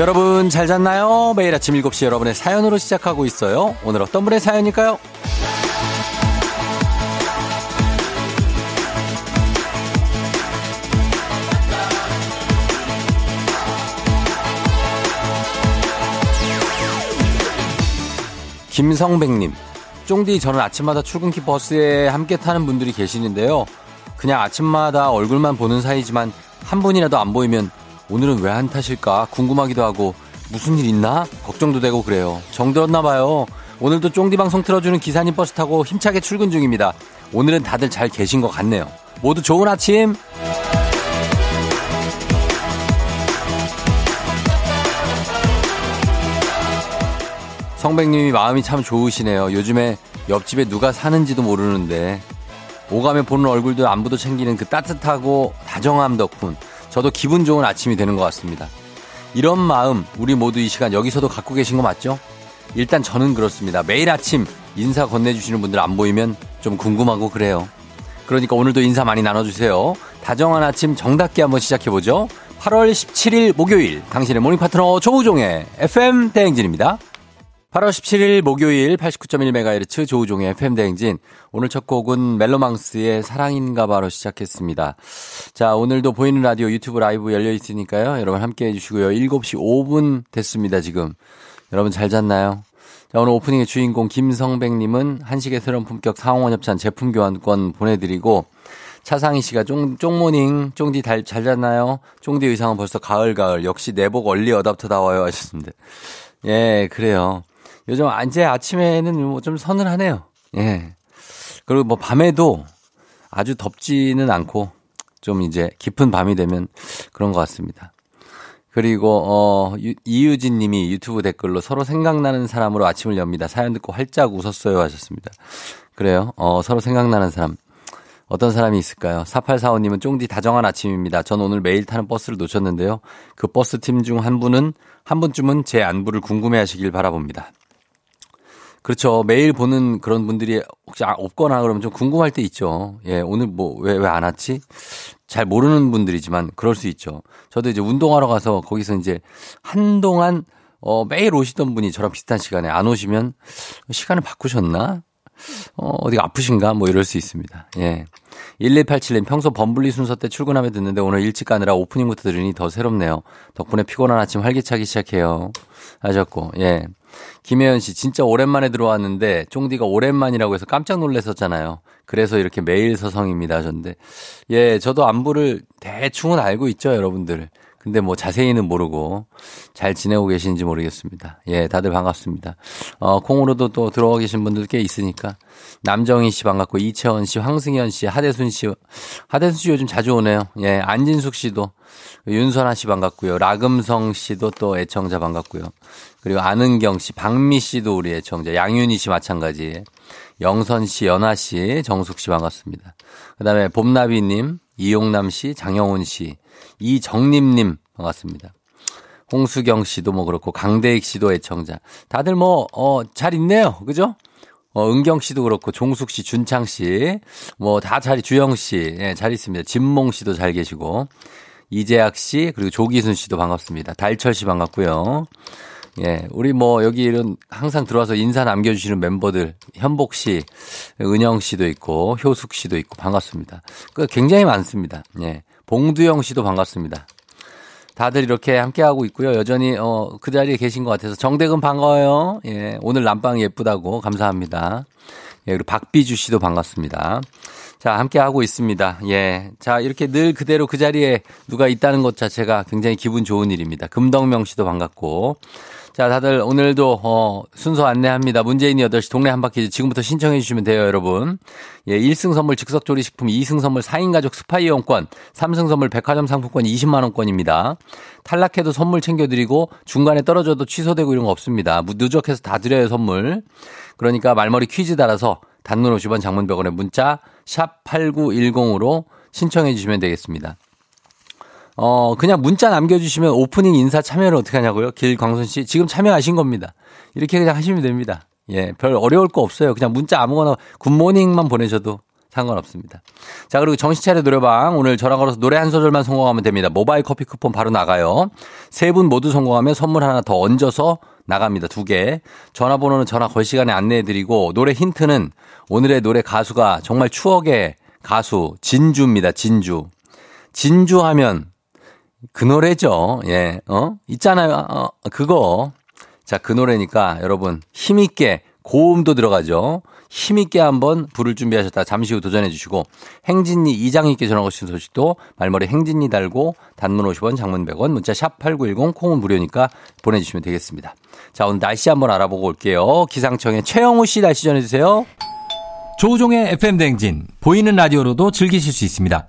여러분 잘 잤나요? 매일 아침 7시 여러분의 사연으로 시작하고 있어요. 오늘 어떤 분의 사연일까요? 김성백님, 쫑디 저는 아침마다 출근길 버스에 함께 타는 분들이 계시는데요. 그냥 아침마다 얼굴만 보는 사이지만 한 분이라도 안 보이면 오늘은 왜 안 타실까 궁금하기도 하고 무슨 일 있나 걱정도 되고 그래요. 정들었나 봐요. 오늘도 쫑디 방송 틀어주는 기사님 버스 타고 힘차게 출근 중입니다. 오늘은 다들 잘 계신 것 같네요. 모두 좋은 아침. 성백님이 마음이 참 좋으시네요. 요즘에 옆집에 누가 사는지도 모르는데 오가며 보는 얼굴도 안부도 챙기는 그 따뜻하고 다정함 덕분 저도 기분 좋은 아침이 되는 것 같습니다. 이런 마음 우리 모두 이 시간 여기서도 갖고 계신 거 맞죠? 일단 저는 그렇습니다. 매일 아침 인사 건네주시는 분들 안 보이면 좀 궁금하고 그래요. 그러니까 오늘도 인사 많이 나눠주세요. 다정한 아침 정답게 한번 시작해보죠. 8월 17일 목요일 당신의 morning 파트너 조우종의 FM 대행진입니다. 8월 17일 목요일 89.1MHz 조우종의 FM대행진. 오늘 첫 곡은 멜로망스의 사랑인가봐로 시작했습니다. 자, 오늘도 보이는 라디오 유튜브 라이브 열려 있으니까요. 여러분 함께 해주시고요. 7시 5분 됐습니다, 지금. 여러분 잘 잤나요? 자, 오늘 오프닝의 주인공 김성백님은 한식의 새로운 품격 상원 협찬 제품 교환권 보내드리고 차상희 씨가 쫑, 쫑morning, 쫑디 잘, 잘 잤나요? 쫑디 의상은 벌써 가을, 가을. 역시 내복 early adopter 다워요 하셨습니다. 예, 그래요. 요즘 이제 아침에는 뭐 좀 서늘하네요. 예. 그리고 뭐 밤에도 아주 덥지는 않고 좀 이제 깊은 밤이 되면 그런 것 같습니다. 그리고 어 이유진 님이 유튜브 댓글로 서로 생각나는 사람으로 아침을 엽니다. 사연 듣고 활짝 웃었어요 하셨습니다. 그래요. 어 서로 생각나는 사람. 어떤 사람이 있을까요? 4845님은 쫑디 다정한 아침입니다. 전 오늘 매일 타는 버스를 놓쳤는데요. 그 버스 팀 중 한 분은 한 분쯤은 제 안부를 궁금해 하시길 바라봅니다. 그렇죠. 매일 보는 그런 분들이 혹시 아, 없거나 그러면 좀 궁금할 때 있죠. 예, 오늘 뭐, 왜, 왜 안 왔지? 잘 모르는 분들이지만 그럴 수 있죠. 저도 이제 운동하러 가서 거기서 이제 한동안 어, 매일 오시던 분이 저랑 비슷한 시간에 안 오시면 시간을 바꾸셨나? 어, 어디가 아프신가? 뭐 이럴 수 있습니다. 예. 1187님 평소 범블리 순서 때 출근하며 듣는데 오늘 일찍 가느라 오프닝부터 들으니 더 새롭네요. 덕분에 피곤한 아침 활기차기 시작해요. 하셨고, 예. 김혜연 씨, 진짜 오랜만에 들어왔는데, 쫑디가 오랜만이라고 해서 깜짝 놀랐었잖아요. 그래서 이렇게 매일 서성입니다 하셨는데, 예, 저도 안부를 대충은 알고 있죠, 여러분들. 근데 뭐 자세히는 모르고 잘 지내고 계신지 모르겠습니다. 예, 다들 반갑습니다. 어, 콩으로도 또 들어와 계신 분들 꽤 있으니까. 남정희 씨 반갑고, 이채원 씨, 황승현 씨, 하대순 씨. 하대순 씨 요즘 자주 오네요. 예, 안진숙 씨도. 윤선아 씨 반갑고요. 라금성 씨도 또 애청자 반갑고요. 그리고 안은경 씨, 박미 씨도 우리 애청자. 양윤희 씨 마찬가지. 영선 씨, 연아 씨, 정숙 씨 반갑습니다. 그 다음에 봄나비님, 이용남 씨, 장영훈 씨, 이정림님 반갑습니다. 홍수경 씨도 뭐 그렇고 강대익 씨도 애청자. 다들 뭐, 어, 잘 있네요. 그죠? 어, 은경 씨도 그렇고, 종숙 씨, 준창 씨, 뭐, 다 잘, 주영 씨, 예, 잘 있습니다. 진몽 씨도 잘 계시고, 이재학 씨, 그리고 조기순 씨도 반갑습니다. 달철 씨 반갑고요. 예, 우리 뭐 여기 이런 항상 들어와서 인사 남겨주시는 멤버들 현복 씨, 은영 씨도 있고 효숙 씨도 있고 반갑습니다. 그 굉장히 많습니다. 예, 봉두영 씨도 반갑습니다. 다들 이렇게 함께하고 있고요. 여전히 어, 그 자리에 계신 것 같아서 정대근 반가워요. 예, 오늘 남방 예쁘다고 감사합니다. 예, 그리고 박비주 씨도 반갑습니다. 자, 함께하고 있습니다. 예. 자, 이렇게 늘 그대로 그 자리에 누가 있다는 것 자체가 굉장히 기분 좋은 일입니다. 금덕명 씨도 반갑고. 자, 다들 오늘도 어, 순서 안내합니다. 문재인이 8시 동네 한바퀴 지금부터 신청해 주시면 돼요, 여러분. 예, 1승 선물 즉석 조리식품, 2승 선물 4인 가족 스파 이용권, 3승 선물 백화점 상품권 20만 원권입니다. 탈락해도 선물 챙겨 드리고 중간에 떨어져도 취소되고 이런 거 없습니다. 누적해서 다 드려요, 선물. 그러니까 말머리 퀴즈 달아서 단문 50원 장문 100원에 문자 샵 8910으로 신청해 주시면 되겠습니다. 어, 그냥 문자 남겨주시면 오프닝 인사 참여를 어떻게 하냐고요? 길광선 씨. 지금 참여하신 겁니다. 이렇게 그냥 하시면 됩니다. 예, 별 어려울 거 없어요. 그냥 문자 아무거나 굿모닝만 보내셔도 상관없습니다. 자, 그리고 정신차려 노래방. 오늘 전화 걸어서 노래 한 소절만 성공하면 됩니다. 모바일 커피 쿠폰 바로 나가요. 세 분 모두 성공하면 선물 하나 더 얹어서 나갑니다. 두 개. 전화번호는 전화 걸 시간에 안내해드리고 노래 힌트는 오늘의 노래 가수가 정말 추억의 가수 진주입니다. 진주. 진주 하면 그 노래죠. 예, 어? 있잖아요. 어, 그거. 자, 그 노래니까 여러분 힘있게 고음도 들어가죠. 힘있게 한번 부를 준비하셨다 잠시 후 도전해 주시고 행진이 이장님께 전화 오신 소식도 말머리 행진이 달고 단문 50원 장문 100원 문자 샵 8910 콩은 무료니까 보내주시면 되겠습니다. 자 오늘 날씨 한번 알아보고 올게요. 기상청의 최영우 씨 날씨 전해주세요. 조우종의 FM 댕진 보이는 라디오로도 즐기실 수 있습니다.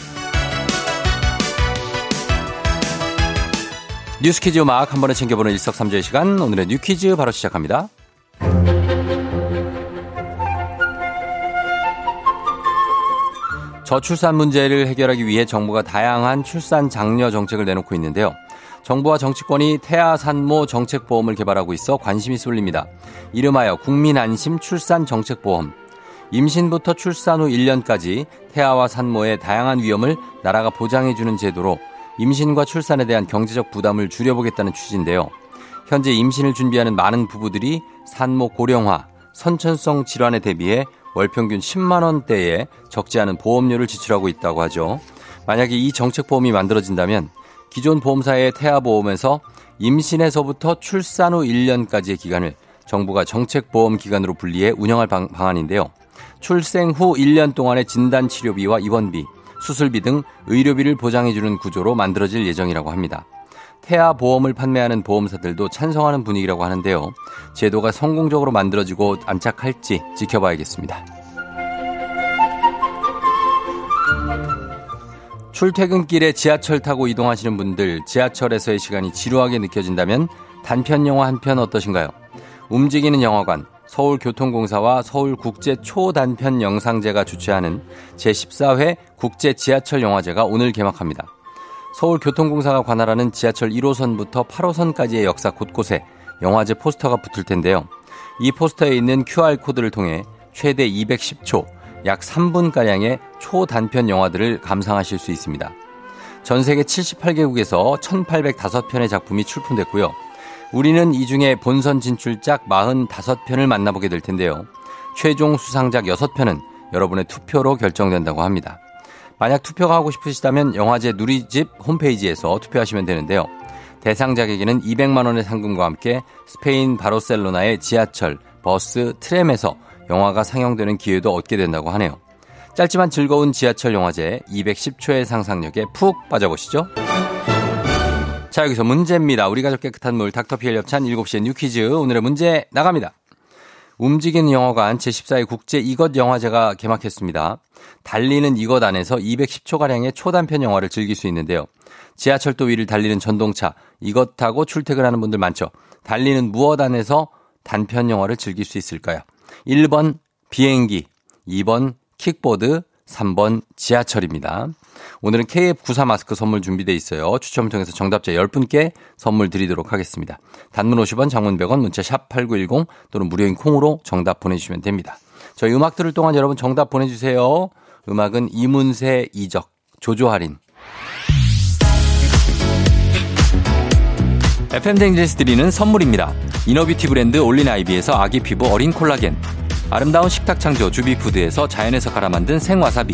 뉴스 퀴즈 음악 한 번에 챙겨보는 일석삼조의 시간 오늘의 new quiz 바로 시작합니다 저출산 문제를 해결하기 위해 정부가 다양한 출산 장려 정책을 내놓고 있는데요 정부와 정치권이 태아 산모 정책 보험을 개발하고 있어 관심이 쏠립니다. 이름하여 국민 안심 출산 정책 보험. 임신부터 출산 후 1년까지 태아와 산모의 다양한 위험을 나라가 보장해 주는 제도로 임신과 출산에 대한 경제적 부담을 줄여보겠다는 취지인데요. 현재 임신을 준비하는 많은 부부들이 산모 고령화, 선천성 질환에 대비해 월 평균 10만 원대에 적지 않은 보험료를 지출하고 있다고 하죠. 만약에 이 정책 보험이 만들어진다면 기존 보험사의 태아 보험에서 임신에서부터 출산 후 1년까지의 기간을 정부가 정책 보험 기간으로 분리해 운영할 방, 안인데요 출생 후 1년 동안의 진단 치료비와 입원비, 수술비 등 의료비를 보장해주는 구조로 만들어질 예정이라고 합니다. 태아 보험을 판매하는 보험사들도 찬성하는 분위기라고 하는데요. 제도가 성공적으로 만들어지고 안착할지 지켜봐야겠습니다. 출퇴근길에 지하철 타고 이동하시는 분들 지하철에서의 시간이 지루하게 느껴진다면 단편 영화 한 편 어떠신가요? 움직이는 영화관 서울교통공사와 서울국제 초단편 영상제가 주최하는 제14회 국제 지하철 영화제가 오늘 개막합니다. 서울교통공사가 관할하는 지하철 1호선부터 8호선까지의 역사 곳곳에 영화제 포스터가 붙을 텐데요. 이 포스터에 있는 QR코드를 통해 최대 210초 약 3분가량의 초단편 영화들을 감상하실 수 있습니다. 전 세계 78개국에서 1,805편의 작품이 출품됐고요. 우리는 이 중에 본선 진출작 45편을 만나보게 될 텐데요. 최종 수상작 6편은 여러분의 투표로 결정된다고 합니다. 만약 투표가 하고 싶으시다면 영화제 누리집 홈페이지에서 투표하시면 되는데요. 대상작에게는 200만 원의 상금과 함께 스페인 바르셀로나의 지하철, 버스, 트램에서 영화가 상영되는 기회도 얻게 된다고 하네요. 짧지만 즐거운 지하철 영화제 210초의 상상력에 푹 빠져보시죠. 자, 여기서 문제입니다. 우리 가족 깨끗한 물 닥터피엘 협찬 7시에 new quiz. 오늘의 문제 나갑니다. 움직이는 영화관 제14회 국제 이것 영화제가 개막했습니다. 달리는 이것 안에서 210초가량의 초단편 영화를 즐길 수 있는데요. 지하철도 위를 달리는 전동차, 이것 타고 출퇴근하는 분들 많죠. 달리는 무엇 안에서 단편 영화를 즐길 수 있을까요? 1번 비행기, 2번 킥보드, 3번 지하철입니다. 오늘은 KF94 마스크 선물 준비돼 있어요. 추첨을 통해서 정답자 10분께 선물 드리도록 하겠습니다. 단문 50원, 장문 100원, 문자 샵 8910 또는 무료인 콩으로 정답 보내주시면 됩니다. 저희 음악 들을 동안 여러분 정답 보내주세요. 음악은 이문세, 이적, 조조할인. FM댕제스 드리는 선물입니다. 이너뷰티 브랜드 올린아이비에서 아기 피부 어린 콜라겐 아름다운 식탁 창조 주비푸드에서 자연에서 갈아 만든 생와사비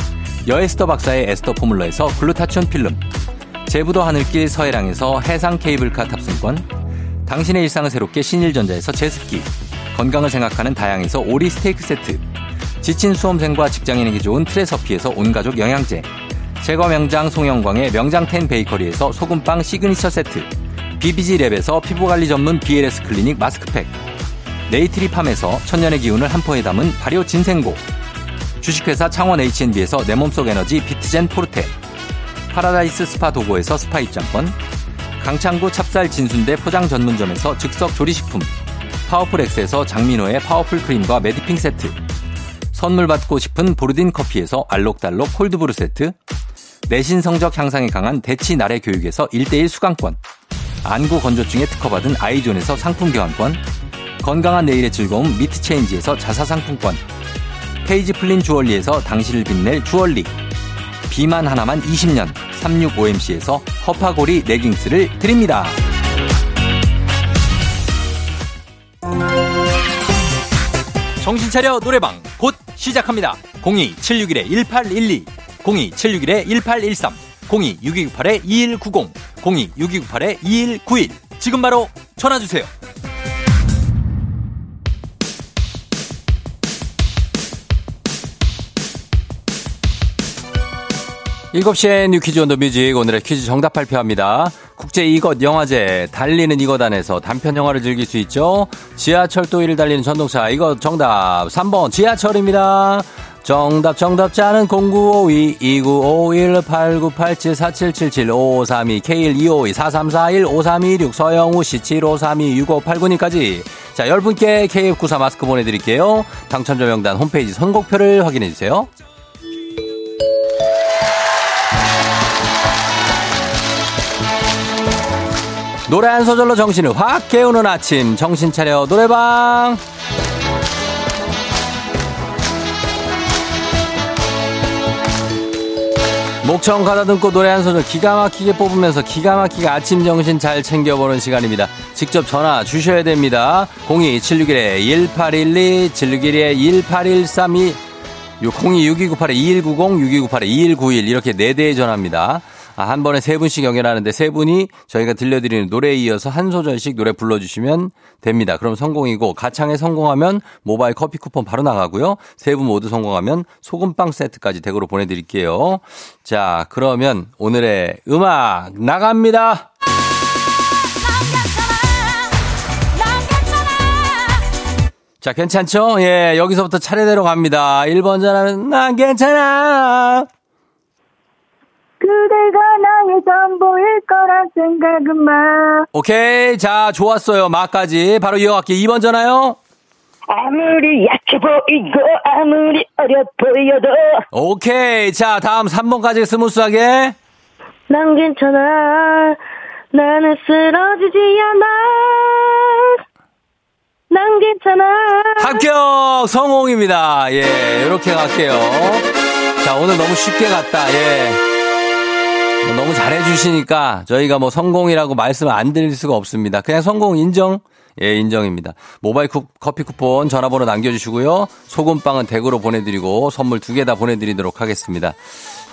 여에스터 박사의 에스터 포뮬러에서 글루타치온 필름, 제부도 하늘길 서해랑에서 해상 케이블카 탑승권, 당신의 일상을 새롭게 신일전자에서 제습기, 건강을 생각하는 다향에서 오리 스테이크 세트, 지친 수험생과 직장인에게 좋은 트레서피에서 온가족 영양제, 제과 명장 송영광의 명장텐 베이커리에서 소금빵 시그니처 세트, BBG랩에서 피부관리 전문 BLS 클리닉 마스크팩, 네이트리 팜에서 천년의 기운을 한 포에 담은 발효 진생고, 주식회사 창원 H&B에서 내 몸속 에너지 비트젠 포르테, 파라다이스 스파 도고에서 스파 입장권, 강창구 찹쌀 진순대 포장 전문점에서 즉석 조리식품, 파워풀 엑스에서 장민호의 파워풀 크림과 매디핑 세트, 선물 받고 싶은 보르딘 커피에서 알록달록 콜드브루 세트, 내신 성적 향상에 강한 대치 나래 교육에서 1대1 수강권, 안구 건조증에 특허받은 아이존에서 상품 교환권, 건강한 내일의 즐거움 미트체인지에서 자사 상품권, 페이지 플린 주얼리에서 당신을 빛낼 주얼리, 비만 하나만 20년 365MC에서 허파고리 레깅스를 드립니다. 정신차려 노래방 곧 시작합니다. 02-761-1812 02-761-1813 02-6298-2190 02-6298-2191 지금 바로 전화주세요. 7시에 You Quiz On The Music 오늘의 퀴즈 정답 발표합니다. 국제 이것 영화제 달리는 이것 안에서 단편 영화를 즐길 수 있죠. 지하철도 위를 달리는 전동차 이것 정답 3번 지하철입니다. 정답 정답 자는 0952 2951 8987 4777 5532 K1252 4341 5326 서영우 씨 7532 6589님까지 자 10분께 KF94 마스크 보내드릴게요. 당첨자 명단 홈페이지 선곡표를 확인해주세요. 노래 한 소절로 정신을 확 깨우는 아침 정신 차려 노래방 목청 가다듬고 노래 한 소절 기가 막히게 뽑으면서 기가 막히게 아침 정신 잘 챙겨보는 시간입니다. 직접 전화 주셔야 됩니다. 02-761-1812, 761-1813이 02-6298-2190, 6298-2191 이렇게 4대의 전화입니다. 아, 한 번에 세 분씩 연결하는데 세 분이 저희가 들려드리는 노래에 이어서 한 소절씩 노래 불러주시면 됩니다. 그럼 성공이고 가창에 성공하면 모바일 커피 쿠폰 바로 나가고요. 세 분 모두 성공하면 소금빵 세트까지 댁으로 보내드릴게요. 자, 그러면 오늘의 음악 나갑니다. 자, 괜찮죠? 예, 여기서부터 차례대로 갑니다. 1번 전화는 난 괜찮아. 그대가 나의 전부일 거란 생각은 마. 오케이. 자, 좋았어요. 마까지. 바로 이어갈게요. 2번 전화요. 아무리 약해 보이고 아무리 어려 보여도 오케이. 자, 다음 3번까지 smooth하게. 난 괜찮아 나는 쓰러지지 않아 난 괜찮아 합격! 성공입니다. 예, 이렇게 갈게요. 자, 오늘 너무 쉽게 갔다. 예. 뭐 너무 잘해주시니까 저희가 뭐 성공이라고 말씀을 안 드릴 수가 없습니다. 그냥 성공 인정? 예, 인정입니다. 모바일 쿠, 커피 쿠폰 전화번호 남겨주시고요. 소금빵은 댁으로 보내드리고 선물 두 개 다 보내드리도록 하겠습니다.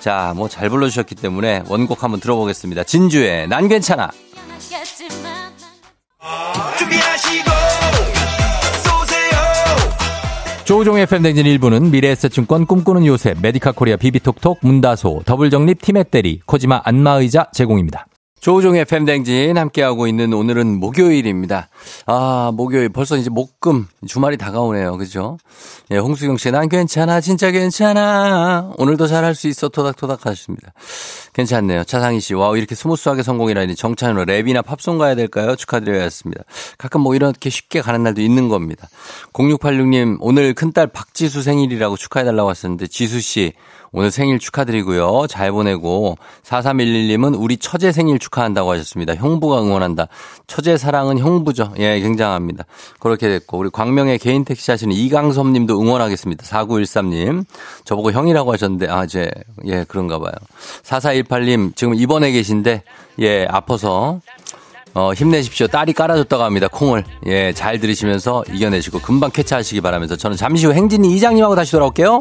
자, 뭐 잘 불러주셨기 때문에 원곡 한번 들어보겠습니다. 진주의 난 괜찮아. 준비하시고 조우종의 FM댕진 1부는 미래에셋증권 꿈꾸는 요셉, 메디카 코리아 비비톡톡, 문다소, 더블정립 티맵대리, 코지마 안마의자 제공입니다. 조우종의 FM댕진 함께하고 있는 오늘은 목요일입니다. 아, 목요일 벌써 이제 목금 주말이 다가오네요. 그죠? 예, 홍수경 씨, 난 괜찮아. 진짜 괜찮아. 오늘도 잘할 수 있어. 토닥토닥 하셨습니다. 괜찮네요. 차상희 씨, 와우, 이렇게 smooth하게 성공이라니 정찬으로 랩이나 팝송 가야 될까요? 축하드려야겠습니다. 가끔 뭐 이렇게 쉽게 가는 날도 있는 겁니다. 0686님, 오늘 큰딸 박지수 생일이라고 축하해달라고 하셨는데, 지수 씨, 오늘 생일 축하드리고요. 잘 보내고 4311님은 우리 처제 생일 축하한다고 하셨습니다. 형부가 응원한다. 처제 사랑은 형부죠. 예, 굉장합니다. 그렇게 됐고 우리 광명의 개인 택시 하시는 이강섭 님도 응원하겠습니다. 4913님. 저보고 형이라고 하셨는데 아, 이제 예, 그런가 봐요. 4418님 지금 입원해 계신데 예, 아파서 어, 힘내십시오. 딸이 깔아줬다고 합니다. 콩을. 예, 잘 들으시면서 이겨내시고 금방 쾌차하시기 바라면서 저는 잠시 후 행진이 이장님하고 다시 돌아올게요.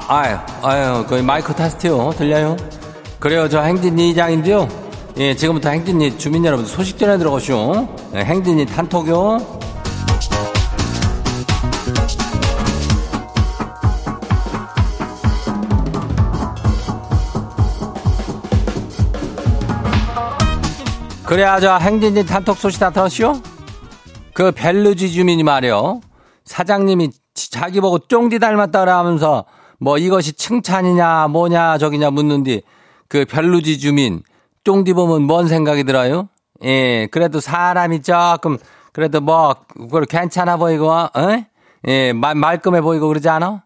아유, 아유, 그 마이크 테스트요. 들려요? 그래요, 저 행진이 이장인데요. 예, 지금부터 행진이 주민 여러분 소식 전해 들어가시오. 예, 행진이 단톡요. 그래야 저 행진이 단톡 소식 다 들었시오? 그 벨루지 주민이 말이요. 사장님이 자기 보고 쫑디 닮았다라 하면서 뭐 이것이 칭찬이냐 뭐냐 저기냐 묻는디 그 별루지 주민 쫑디 보면 뭔 생각이 들어요? 예, 그래도 사람이 조금 그래도 뭐 그걸 괜찮아 보이고 어? 예, 말, 말끔해 보이고 그러지 않아?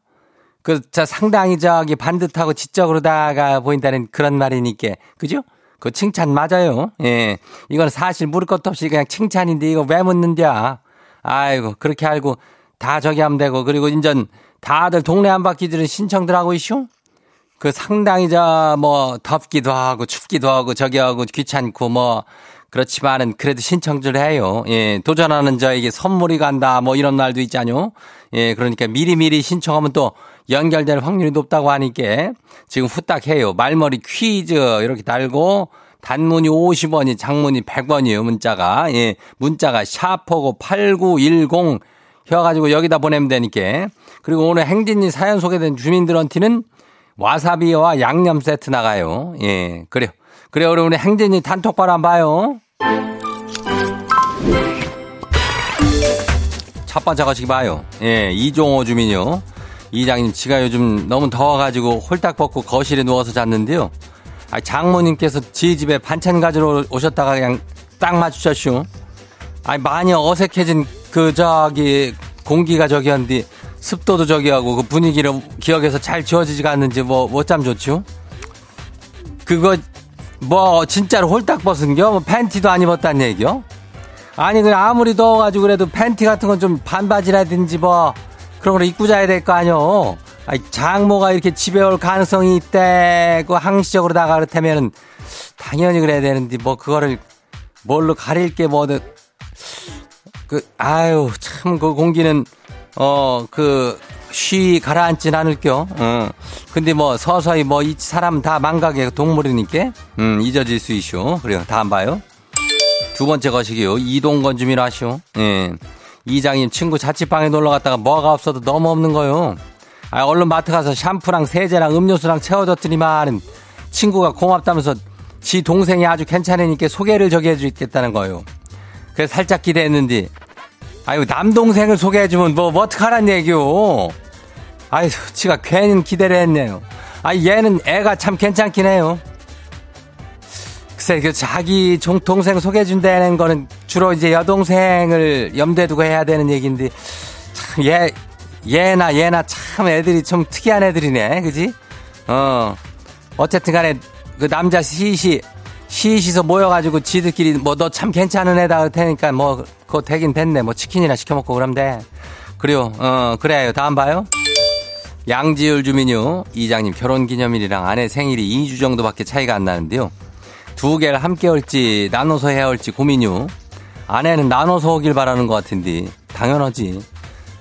그, 자, 상당히 저기 반듯하고 지적으로다가 보인다는 그런 말이니까. 그죠? 그 칭찬 맞아요. 예. 이건 사실 물을 것도 없이 그냥 칭찬인데 이거 왜 묻는디야? 아이고, 그렇게 알고 다 저기 하면 되고 그리고 인전 다들 동네 한 바퀴들은 신청들 하고 있슈? 그 상당히 저뭐 덥기도 하고 춥기도 하고 저기 하고 귀찮고 뭐 그렇지만은 그래도 신청들 해요. 예, 도전하는 저에게 선물이 간다 뭐 이런 날도 있잖요. 예, 그러니까 미리미리 신청하면 또 연결될 확률이 높다고 하니까 지금 후딱 해요. 말머리 퀴즈 이렇게 달고 단문이 50원이 장문이 100원이에요. 문자가. 예, 문자가 샤퍼고 8910 해 가지고 여기다 보내면 되니까. 그리고 오늘 행진이 사연 소개된 주민들한테는 와사비와 양념 세트 나가요. 예, 그래요. 그래요. 우리 오늘 행진이 단톡방 한번 봐요. 첫 번째 거시기 봐요. 예, 이종호 주민요. 이장님, 지가 요즘 너무 더워가지고 홀딱 벗고 거실에 누워서 잤는데요. 아, 장모님께서 지 집에 반찬 가지러 오셨다가 그냥 딱 맞추셨슈. 아니, 많이 어색해진 그 저기 공기가 저기 한디 습도도 저기 하고 그 분위기를 기억해서 잘 지워지지가 않는지 뭐 못잠 좋죠? 그거 뭐 진짜로 홀딱 벗은겨? 뭐 팬티도 안 입었단 얘기요? 아니 그냥 아무리 더워가지고 그래도 팬티 같은 건 좀 반바지라든지 뭐 그런 걸 입고 자야 될 거 아니요? 아니 장모가 이렇게 집에 올 가능성이 있대 그 항시적으로 그렇다면은 당연히 그래야 되는데 뭐 그거를 뭘로 가릴 게뭐 그, 아유, 참, 그 공기는, 어, 그, 쉬 가라앉진 않을겨. 어. 근데 뭐 서서히 뭐 이 사람 다 망각의 동물이니까, 음, 잊어질 수 있쇼. 그래요. 다음 봐요. 두 번째 거시기요. 이동건 주민 아시오. 예. 이장님 친구 자취방에 놀러 갔다가 뭐가 없어도 너무 없는 거요. 아, 얼른 마트 가서 샴푸랑 세제랑 음료수랑 채워줬더니만 친구가 고맙다면서 지 동생이 아주 괜찮으니까 소개를 저기 해주겠다는 거요. 그래서 살짝 기대했는데, 아유, 남동생을 소개해주면 뭐, 뭐 어떡하란 얘기요. 아유, 지가 괜히 기대를 했네요. 아, 얘는 애가 참 괜찮긴 해요. 글쎄, 그 자기 종, 동생 소개해준다는 거는 주로 이제 여동생을 염두에 두고 해야 되는 얘기인데, 참, 얘, 얘나 얘나 참 애들이 좀 특이한 애들이네. 그지? 어. 어쨌든 간에 그 남자 시시 시시서 모여가지고 지들끼리 뭐 너 참 괜찮은 애다 할 테니까 뭐 그거 되긴 됐네. 뭐 치킨이나 시켜 먹고 그러면 돼. 그래요. 어 그래요 다음 봐요. 양지율 주민요 이장님 결혼기념일이랑 아내 생일이 2주 정도밖에 차이가 안 나는데요. 두 개를 함께 할지 나눠서 해야 할지 고민요 아내는 나눠서 오길 바라는 것 같은데 당연하지.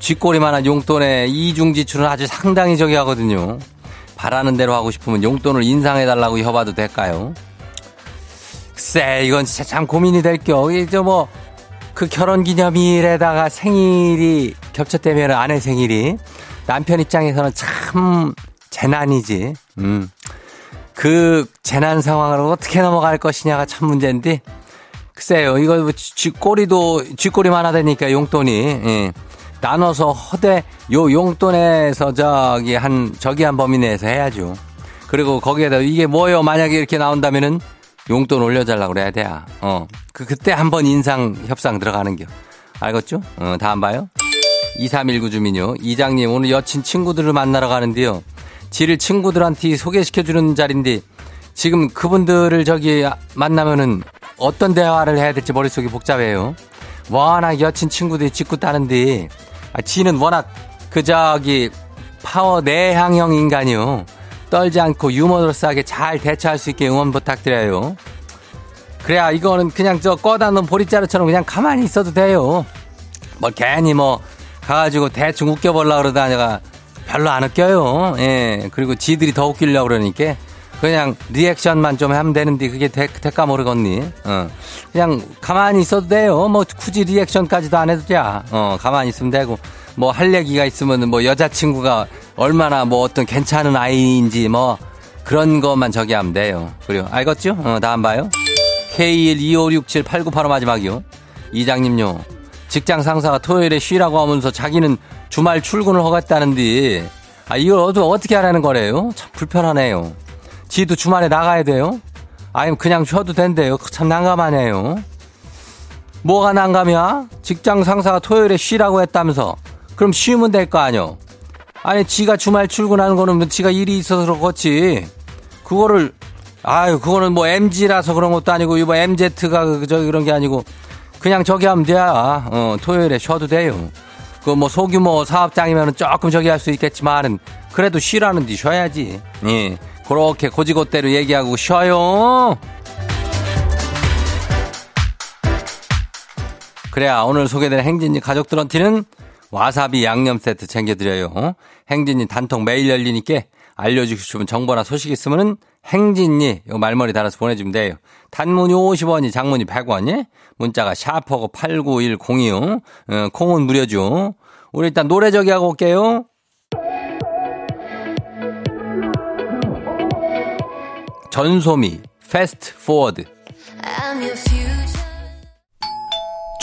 쥐꼬리만한 용돈에 이중 지출은 아주 상당히 저기 하거든요. 바라는 대로 하고 싶으면 용돈을 인상해달라고 협봐도 될까요? 글쎄, 이건 진짜 참 고민이 될 겨. 이제 뭐, 그 결혼 기념일에다가 생일이 겹쳤다면 아내 생일이 남편 입장에서는 참 재난이지. 음. 그 재난 상황을 어떻게 넘어갈 것이냐가 참 문제인데, 글쎄요, 이거 뭐 쥐꼬리도, 쥐꼬리만 하다니까 용돈이, 예. 나눠서 허대, 요 용돈에서 저기 한, 저기 한 범위 내에서 해야죠. 그리고 거기에다 이게 뭐요? 만약에 이렇게 나온다면은 용돈 올려달라고 그래야 돼. 어. 그, 그때 한번 인상 협상 들어가는 겨. 알겠죠? 어, 다음 봐요. 2319 주민요. 이장님, 오늘 여친 친구들을 만나러 가는데요. 지를 친구들한테 소개시켜주는 자리인데 지금 그분들을 저기 만나면은 어떤 대화를 해야 될지 머릿속이 복잡해요. 워낙 여친 친구들이 짓고 따는데 아, 지는 워낙 그 저기 파워 내향형 인간이요. 떨지 않고 유머러스하게 잘 대처할 수 있게 응원 부탁드려요. 그래야 이거는 그냥 저 꺼다 놓은 보리자루처럼 그냥 가만히 있어도 돼요. 뭐 괜히 뭐 가가지고 대충 웃겨보려고 그러다가 별로 안 웃겨요. 예. 그리고 지들이 더 웃기려고 그러니까 그냥 리액션만 좀 하면 되는데 그게 대, 대가 모르겠니? 어. 그냥 가만히 있어도 돼요. 뭐 굳이 리액션까지도 안 해도 돼. 어, 가만히 있으면 되고. 뭐 할 얘기가 있으면 뭐 여자친구가 얼마나 뭐 어떤 괜찮은 아이인지 뭐 그런 것만 저기 하면 돼요. 그래요. 알겠죠? 어, 다음 봐요. K125678985 마지막이요. 이장님요. 직장 상사가 토요일에 쉬라고 하면서 자기는 주말 출근을 하겠다는데 아 이걸 어떻게 하라는 거래요? 참 불편하네요. 지도 주말에 나가야 돼요? 아니면 그냥 쉬어도 된대요. 참 난감하네요. 뭐가 난감이야? 직장 상사가 토요일에 쉬라고 했다면서. 그럼 쉬면 될 거 아니요? 아니, 지가 주말 출근하는 거는 뭐 지가 일이 있어서 그렇지. 그거를, 아유, 그거는 뭐 MG라서 그런 것도 아니고, 이거 MZ가 그, 저기 그런 게 아니고, 그냥 저기 하면 돼. 어, 토요일에 쉬어도 돼요. 그 뭐 소규모 사업장이면 조금 저기 할 수 있겠지만은, 그래도 쉬라는 데 쉬어야지. 예. 그렇게 고지고대로 얘기하고 쉬어요. 그래야 오늘 소개된 행진이 가족들한테는 와사비 양념 세트 챙겨드려요. 행진이 단통 매일 열리니까 알려주시면 정보나 소식 있으면은 행진이 요 말머리 달아서 보내주면 돼요. 단문이 50원이 장문이 100원이 문자가 샵 하고 8910이요. 어, 콩은 무료죠. 우리 일단 노래 저기 하고 올게요. 전소미 Fast Forward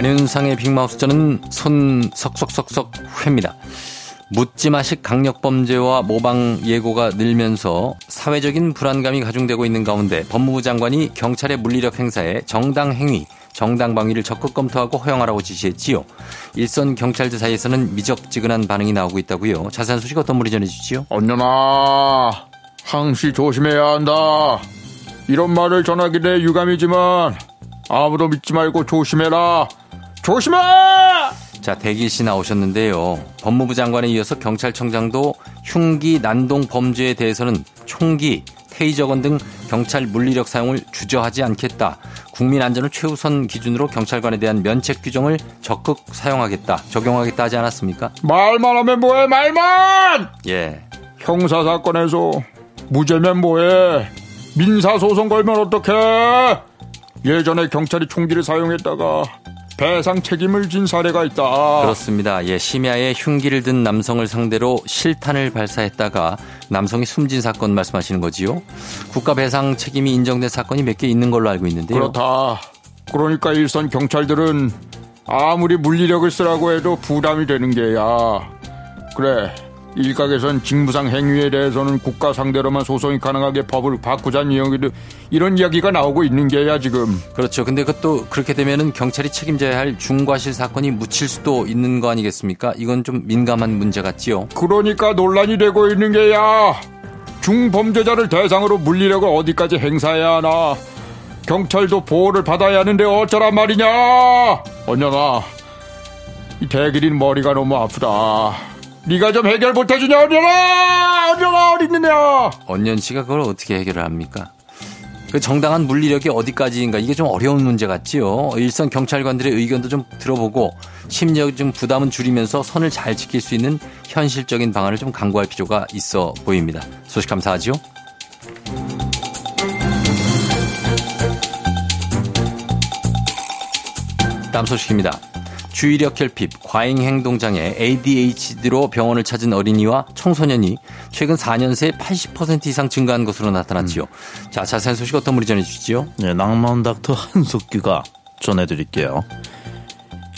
안윤상의 빅마우스 저는 손 석석석석 회입니다. 묻지마식 강력범죄와 모방 예고가 늘면서 사회적인 불안감이 가중되고 있는 가운데 법무부 장관이 경찰의 물리력 행사에 정당 행위, 정당 방위를 적극 검토하고 허용하라고 지시했지요. 일선 경찰들 사이에서는 미적지근한 반응이 나오고 있다고요. 자세한 소식 어떤 분이 전해주시죠? 언년아, 항시 조심해야 한다. 이런 말을 전하기에 유감이지만 아무도 믿지 말고 조심해라. 조심해! 자, 대기 씨 나오셨는데요. 법무부 장관에 이어서 경찰청장도 흉기, 난동 범죄에 대해서는 총기, 테이저건 등 경찰 물리력 사용을 주저하지 않겠다. 국민 안전을 최우선 기준으로 경찰관에 대한 면책 규정을 적극 사용하겠다. 적용하겠다 하지 않았습니까? 말만 하면 뭐해, 말만! 예. 형사사건에서 무죄면 뭐해? 민사소송 걸면 어떡해? 예전에 경찰이 총기를 사용했다가 배상 책임을 진 사례가 있다. 그렇습니다. 예, 심야에 흉기를 든 남성을 상대로 실탄을 발사했다가 남성이 숨진 사건 말씀하시는 거지요? 국가 배상 책임이 인정된 사건이 몇 개 있는 걸로 알고 있는데요. 그렇다. 그러니까 일선 경찰들은 아무리 물리력을 쓰라고 해도 부담이 되는 게야. 그래. 일각에선 직무상 행위에 대해서는 국가 상대로만 소송이 가능하게 법을 바꾸자는 이야기도 이런 이야기가 나오고 있는 게야 지금. 그렇죠. 근데 그것도 그렇게 되면은 경찰이 책임져야 할 중과실 사건이 묻힐 수도 있는 거 아니겠습니까? 이건 좀 민감한 문제 같지요. 그러니까 논란이 되고 있는 게야. 중범죄자를 대상으로 물리력을 어디까지 행사해야 하나. 경찰도 보호를 받아야 하는데 어쩌란 말이냐. 언년아, 이 대길인 머리가 너무 아프다. 네가 좀 해결 못해주냐 언년아 어디 있느냐 언년 씨가 그걸 어떻게 해결을 합니까? 그 정당한 물리력이 어디까지인가 이게 좀 어려운 문제 같지요. 일선 경찰관들의 의견도 좀 들어보고 심리적 좀 부담은 줄이면서 선을 잘 지킬 수 있는 현실적인 방안을 좀 강구할 필요가 있어 보입니다. 소식 감사하지요. 다음 소식입니다. 주의력 결핍, 과잉 행동 장애, ADHD로 병원을 찾은 어린이와 청소년이 최근 4년 새 80% 이상 증가한 것으로 나타났지요. 음. 자, 자세한 소식 어떤 분이 전해 주시죠? 네, 낭만 닥터 한석규가 전해 드릴게요.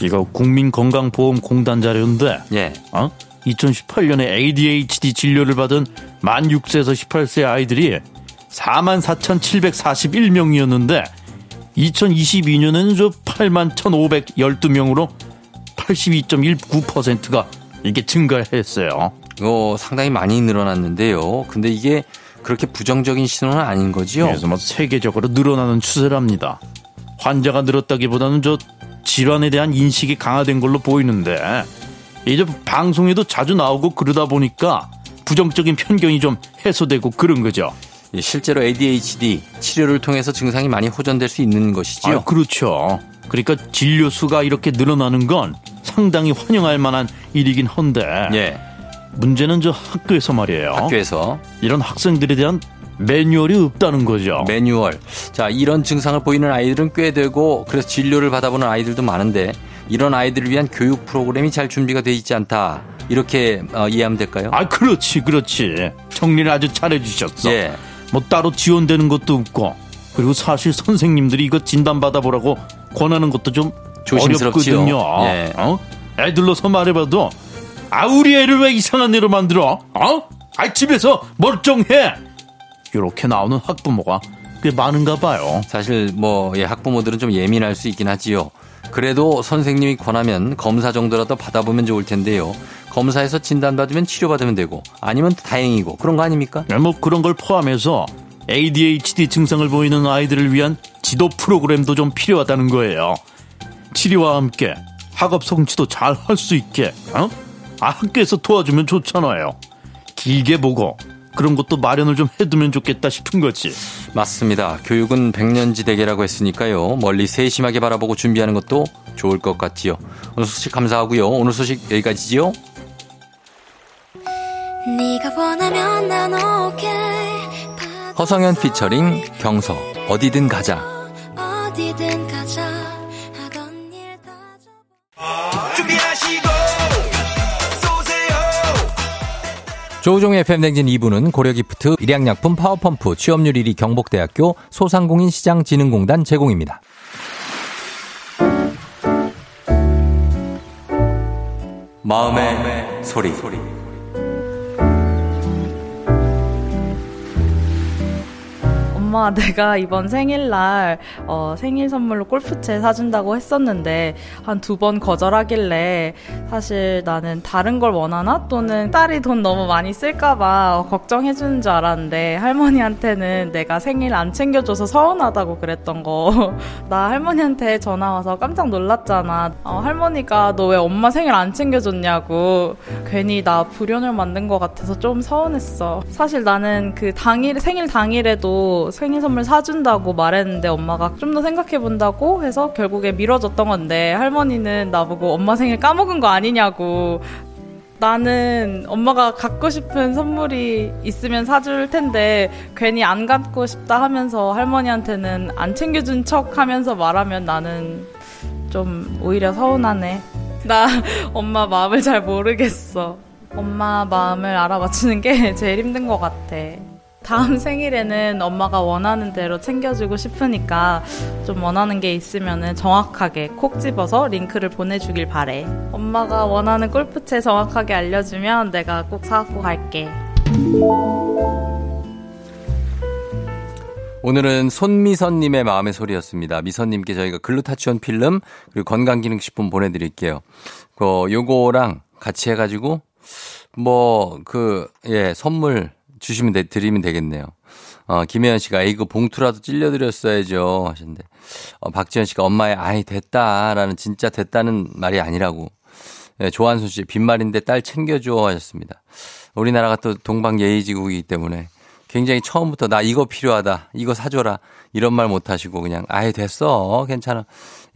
이거 국민건강보험공단 자료인데, 예. 어? 2018년에 ADHD 진료를 받은 만 6세에서 18세 아이들이 4만 4,741명이었는데 2022년에는 저 8만 1,512명으로 82.19%가 이게 증가했어요. 이거 상당히 많이 늘어났는데요. 근데 이게 그렇게 부정적인 신호는 아닌 거지요? 그래서 뭐 세계적으로 늘어나는 추세랍니다. 환자가 늘었다기보다는 저 질환에 대한 인식이 강화된 걸로 보이는데 이제 방송에도 자주 나오고 그러다 보니까 부정적인 편견이 좀 해소되고 그런 거죠. 실제로 ADHD 치료를 통해서 증상이 많이 호전될 수 있는 것이지요. 아, 그렇죠. 그러니까 진료 수가 이렇게 늘어나는 건 상당히 환영할 만한 일이긴 한데. 예. 문제는 저 학교에서 말이에요. 학교에서 이런 학생들에 대한 매뉴얼이 없다는 거죠. 매뉴얼. 자, 이런 증상을 보이는 아이들은 꽤 되고 그래서 진료를 받아보는 아이들도 많은데 이런 아이들을 위한 교육 프로그램이 잘 준비가 돼 있지 않다. 이렇게 어, 이해하면 될까요? 아, 그렇지, 그렇지. 정리를 아주 잘해 주셨어. 예. 뭐 따로 지원되는 것도 없고 그리고 사실 선생님들이 이거 진단 받아 보라고 권하는 것도 좀 조심스럽지요. 어렵거든요. 예. 어? 애들로서 말해봐도 아 우리 애를 왜 이상한 애로 만들어? 어? 아 집에서 멀쩡해. 이렇게 나오는 학부모가 꽤 많은가 봐요. 사실 뭐 예, 학부모들은 좀 예민할 수 있긴 하지요. 그래도 선생님이 권하면 검사 정도라도 받아보면 좋을 텐데요. 검사에서 진단받으면 치료받으면 되고 아니면 다행이고 그런 거 아닙니까? 네, 뭐 그런 걸 포함해서 ADHD 증상을 보이는 아이들을 위한 지도 프로그램도 좀 필요하다는 거예요. 치료와 함께 학업 성취도 잘 할 수 있게 어? 아, 학교에서 도와주면 좋잖아요. 길게 보고 그런 것도 마련을 좀 해두면 좋겠다 싶은 거지. 맞습니다. 교육은 백년지 대계라고 했으니까요. 멀리 세심하게 바라보고 준비하는 것도 좋을 것 같지요. 오늘 소식 감사하고요. 오늘 소식 여기까지지요. 허성현 피처링 경서 어디든 가자. 어디든 조우종의 FM댕진 2부는 고려기프트, 일양약품 파워펌프, 취업률 1위 경북대학교, 소상공인 시장진흥공단 제공입니다. 마음의, 마음의 소리. 소리. 엄마 내가 이번 생일날 어, 생일 선물로 골프채 사준다고 했었는데 한 두 번 거절하길래 사실 나는 다른 걸 원하나? 또는 딸이 돈 너무 많이 쓸까봐 걱정해 주는 줄 알았는데 할머니한테는 내가 생일 안 챙겨줘서 서운하다고 그랬던 거. 나 할머니한테 전화 와서 깜짝 놀랐잖아. 어, 할머니가 너 왜 엄마 생일 안 챙겨줬냐고. 괜히 나 불연을 만든 것 같아서 좀 서운했어. 사실 나는 그 당일 생일 당일에도 생일 선물 사준다고 말했는데 엄마가 좀 더 생각해 본다고 해서 결국에 미뤄졌던 건데 할머니는 나보고 엄마 생일 까먹은 거 아니냐고 나는 엄마가 갖고 싶은 선물이 있으면 사줄 텐데 괜히 안 갖고 싶다 하면서 할머니한테는 안 챙겨준 척 하면서 말하면 나는 좀 오히려 서운하네. 나 엄마 마음을 잘 모르겠어. 엄마 마음을 알아맞추는 게 제일 힘든 것 같아. 다음 생일에는 엄마가 원하는 대로 챙겨주고 싶으니까 좀 원하는 게 있으면 정확하게 콕 집어서 링크를 보내주길 바래. 엄마가 원하는 골프채 정확하게 알려주면 내가 꼭 사갖고 갈게. 오늘은 손미선님의 마음의 소리였습니다. 미선님께 저희가 글루타치온 필름 그리고 건강기능식품 보내드릴게요. 그 요거랑 같이 해가지고 뭐 그 예 선물 주시면 되, 드리면 되겠네요. 어, 김혜연 씨가 이거 봉투라도 찔려드렸어야죠. 하셨는데 어, 박지현 씨가 엄마의 아이 됐다라는 진짜 됐다는 말이 아니라고. 예, 조한순 씨 빈말인데 딸 챙겨줘. 하셨습니다. 우리나라가 또 동방 예의지국이기 때문에 굉장히 처음부터 나 이거 필요하다. 이거 사줘라. 이런 말 못하시고 그냥 아이 됐어. 괜찮아.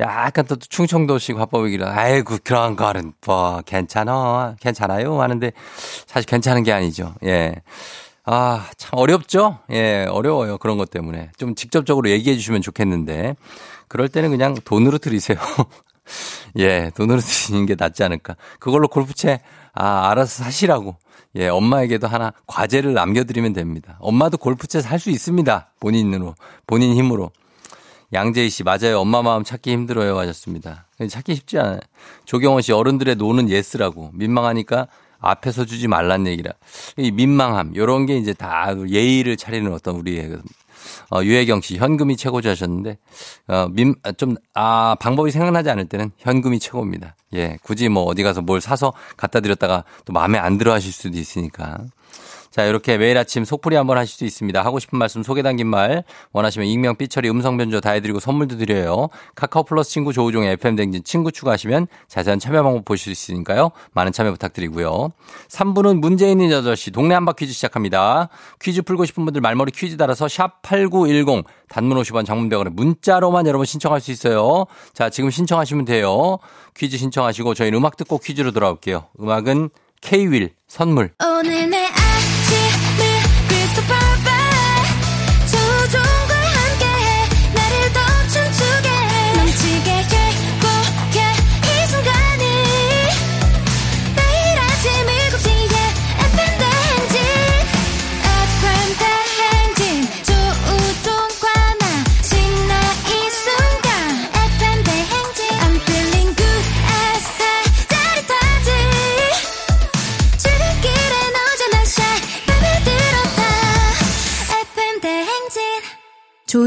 약간 또 충청도식 화법이기라 아이고 그런 거는 뭐 괜찮아. 괜찮아요. 하는데 사실 괜찮은 게 아니죠. 예. 아, 참 어렵죠? 예, 어려워요. 그런 것 때문에. 좀 직접적으로 얘기해 주시면 좋겠는데. 그럴 때는 그냥 돈으로 드리세요. 예, 돈으로 드리는 게 낫지 않을까. 그걸로 골프채 아, 알아서 사시라고. 예, 엄마에게도 하나 과제를 남겨드리면 됩니다. 엄마도 골프채 살 수 있습니다. 본인으로, 본인 힘으로. 양재희 씨, 맞아요. 엄마 마음 찾기 힘들어요. 하셨습니다. 찾기 쉽지 않아요. 조경원 씨, 어른들의 no는 yes라고. 민망하니까 앞에서 주지 말란 얘기라. 이 민망함, 요런 게 이제 다 예의를 차리는 어떤 우리의 어, 유혜경 씨, 현금이 최고죠 하셨는데, 어, 민, 좀, 아, 방법이 생각나지 않을 때는 현금이 최고입니다. 예, 굳이 뭐 어디 가서 뭘 사서 갖다 드렸다가 또 마음에 안 들어 하실 수도 있으니까. 자, 이렇게 매일 아침 속풀이 한번 하실 수 있습니다. 하고 싶은 말씀 소개 담긴 말 원하시면 익명 삐처리 음성 변조 다 해드리고 선물도 드려요. 카카오 플러스 친구 조우종의 FM 댕진 친구 추가하시면 자세한 참여 방법 보실 수 있으니까요. 많은 참여 부탁드리고요. 3부는 문제 있는 8시 동네 한바 퀴즈 시작합니다. 퀴즈 풀고 싶은 분들 말머리 퀴즈 따라서 샵 8910 단문 50원 장문병원에 문자로만 여러분 신청할 수 있어요. 자, 지금 신청하시면 돼요. 퀴즈 신청하시고 저희는 음악 듣고 퀴즈로 돌아올게요. 음악은 K-윌 선물. 오늘 내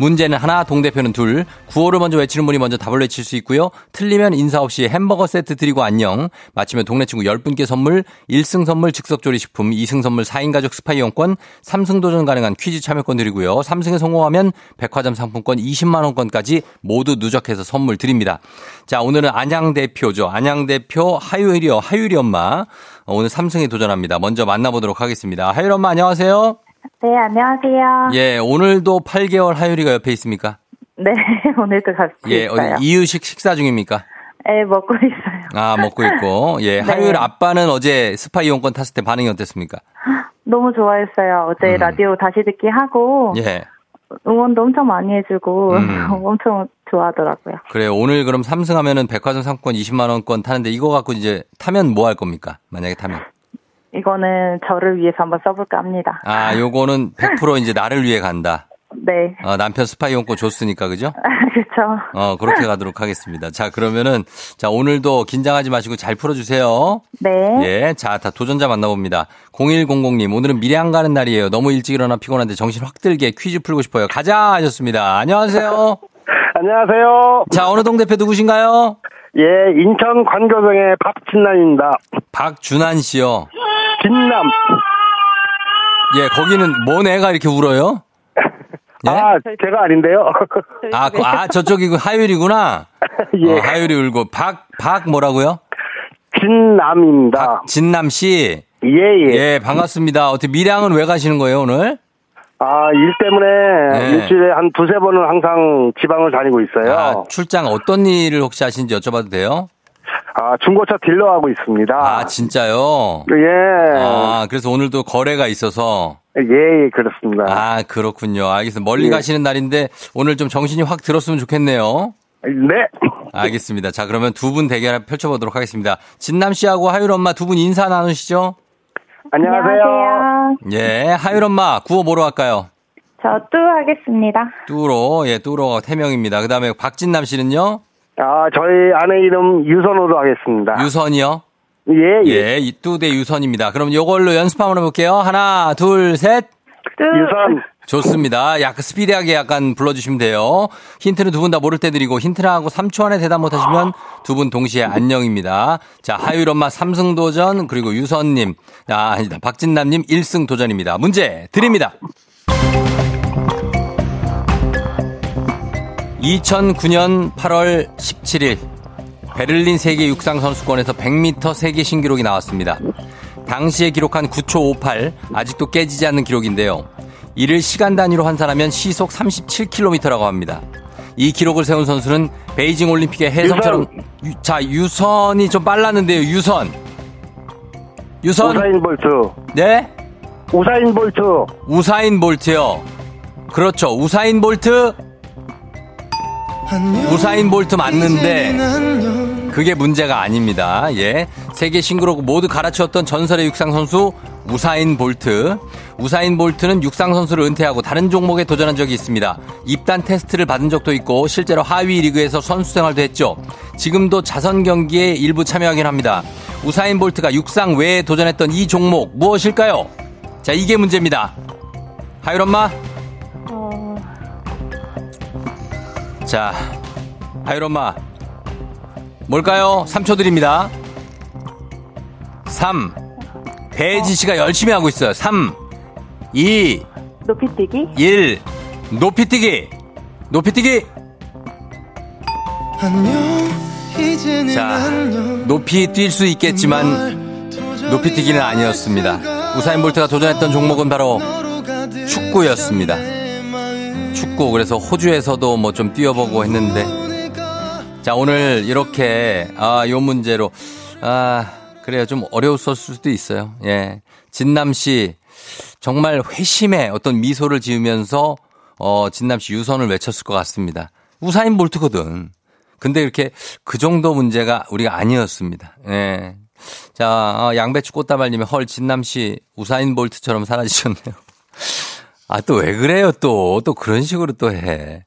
문제는 하나 동대표는 둘 구호를 먼저 외치는 분이 먼저 답을 외칠 수 있고요 틀리면 인사 없이 햄버거 세트 드리고 안녕 맞히면 동네 친구 10분께 선물 1승 선물 즉석조리식품 2승 선물 4인 가족 스파 이용권 3승 도전 가능한 퀴즈 참여권 드리고요 3승에 성공하면 백화점 상품권 20만 원권까지 모두 누적해서 선물 드립니다. 자, 오늘은 안양 대표죠. 안양 대표 하유리요. 하유리 엄마. 어, 오늘 3승에 도전합니다. 먼저 만나보도록 하겠습니다. 하유리 엄마 안녕하세요. 네, 안녕하세요. 예, 오늘도 8개월 하유리가 옆에 있습니까? 네, 오늘도 같이 예, 있어요. 이유식 식사 중입니까? 네, 먹고 있어요. 아, 먹고 있고. 예, 하유리 아빠는 어제 스파 이용권 탔을 때 반응이 어땠습니까? 너무 좋아했어요. 어제 음. 라디오 다시 듣기 하고 예. 응원도 엄청 많이 해주고 음. 엄청 좋아하더라고요. 그래요. 오늘 그럼 3승하면은 백화점 상품권 20만 원권 타는데 이거 갖고 이제 타면 뭐 할 겁니까? 만약에 타면. 이거는 저를 위해서 한번 써볼까 합니다. 아, 요거는 100% 이제 나를 위해 간다. 네, 어, 남편 스파 이용권 줬으니까, 그죠? 그렇죠. 어, 그렇게 가도록 하겠습니다. 자, 그러면은, 자, 오늘도 긴장하지 마시고 잘 풀어주세요. 네, 예, 자, 다 도전자 만나봅니다. 0100님, 오늘은 밀양 가는 날이에요. 너무 일찍 일어나 피곤한데 정신 확 들게 퀴즈 풀고 싶어요. 가자! 하셨습니다. 안녕하세요. 안녕하세요. 자, 어느 동 대표 누구신가요? 예, 인천 관교동의 박진남입니다. 박준한 씨요. 진남. 예, 거기는 뭔 애가 이렇게 울어요? 예? 아, 제가 아닌데요. 아, 그, 아, 저쪽이 그 하율이구나. 예, 어, 하율이 울고, 박, 박 뭐라고요? 진남입니다. 진남 씨. 예, 예. 예, 반갑습니다. 어떻게 밀양은 왜 가시는 거예요, 오늘? 아, 일 때문에 네. 일주일에 한 두세 번은 항상 지방을 다니고 있어요. 아, 출장 어떤 일을 혹시 하시는지 여쭤봐도 돼요? 아, 중고차 딜러하고 있습니다. 아, 진짜요? 예. 아, 그래서 오늘도 거래가 있어서. 예, 예, 그렇습니다. 아, 그렇군요. 알겠습니다. 멀리 예. 가시는 날인데 오늘 좀 정신이 확 들었으면 좋겠네요. 네. 알겠습니다. 자, 그러면 두 분 대결 펼쳐보도록 하겠습니다. 진남 씨하고 하율 엄마 두 분 인사 나누시죠? 안녕하세요. 안녕하세요. 예, 하율 엄마 구호 뭐로 할까요? 저 뚜 하겠습니다. 뚜로, 예, 뚜로가 태명입니다. 그 다음에 박진남 씨는요? 아, 저희 아내 이름 유선호로 하겠습니다. 유선이요? 예, 예. 예, 이 뚜대 유선입니다. 그럼 요걸로 연습 한번 해볼게요. 하나, 둘, 셋. 뚜. 유선. 좋습니다. 약간 스피디하게 약간 불러주시면 돼요. 힌트는 두 분 다 모를 때 드리고 힌트나 하고 3초 안에 대답 못하시면 두 분 동시에 안녕입니다. 자, 하율 엄마 3승 도전 그리고 유선님, 아, 아니다. 박진남님 1승 도전입니다. 문제 드립니다. 2009년 8월 17일 베를린 세계 육상 선수권에서 100m 세계 신기록이 나왔습니다. 당시에 기록한 9초 58 아직도 깨지지 않는 기록인데요. 이를 시간 단위로 환산하면 시속 37km라고 합니다. 이 기록을 세운 선수는 베이징 올림픽의 혜성처럼 유, 자 유선이 좀 빨랐는데요. 유선 유선 우사인 볼트 네 우사인 볼트 우사인 볼트요. 그렇죠. 우사인 볼트 우사인 볼트 맞는데 그게 문제가 아닙니다. 예. 세계 신기록 모두 갈아치웠던 전설의 육상 선수 우사인 볼트. 우사인 볼트는 육상 선수를 은퇴하고 다른 종목에 도전한 적이 있습니다. 입단 테스트를 받은 적도 있고 실제로 하위 리그에서 선수 생활도 했죠. 지금도 자선 경기에 일부 참여하긴 합니다. 우사인 볼트가 육상 외에 도전했던 이 종목 무엇일까요? 자, 이게 문제입니다. 하율 엄마? 자, 하율 엄마. 뭘까요? 3초 드립니다. 3. 배지 씨가 열심히 하고 있어요. 3, 2, 높이뛰기. 1. 높이뛰기. 높이뛰기. 자, 높이 뛸 수 있겠지만 높이뛰기는 아니었습니다. 우사인 볼트가 도전했던 종목은 바로 축구였습니다. 축구 그래서 호주에서도 뭐 좀 뛰어보고 했는데. 자 오늘 이렇게 아요 문제로 아 그래요. 좀 어려웠을 수도 있어요. 예. 진남 씨 정말 회심의 어떤 미소를 지으면서 어 진남 씨 유선을 외쳤을 것 같습니다. 우사인 볼트거든. 근데 이렇게 그 정도 문제가 우리가 아니었습니다. 예. 자, 어, 양배추 꽃다발님이 헐, 진남 씨 우사인 볼트처럼 사라지셨네요. 아, 또 왜 그래요, 또. 또 그런 식으로 또 해.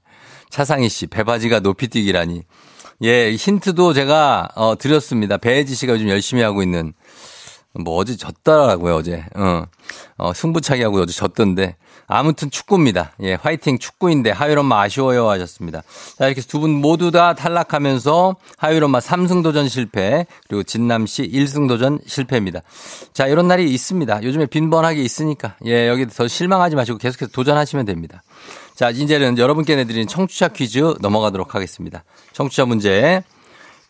차상희 씨, 배바지가 높이 뛰기라니. 예, 힌트도 제가, 어, 드렸습니다. 배혜지 씨가 요즘 열심히 하고 있는, 뭐 어제 졌더라고요, 어제. 어, 어 승부차기 하고 어제 졌던데. 아무튼 축구입니다. 예, 화이팅 축구인데 하율 엄마 아쉬워요 하셨습니다. 자, 이렇게 두 분 모두 다 탈락하면서 하율 엄마 3승 도전 실패, 그리고 진남 씨 1승 도전 실패입니다. 자, 이런 날이 있습니다. 요즘에 빈번하게 있으니까. 예, 여기 더 실망하지 마시고 계속해서 도전하시면 됩니다. 자, 이제는 여러분께 내드리는 청취자 퀴즈 넘어가도록 하겠습니다. 청취자 문제.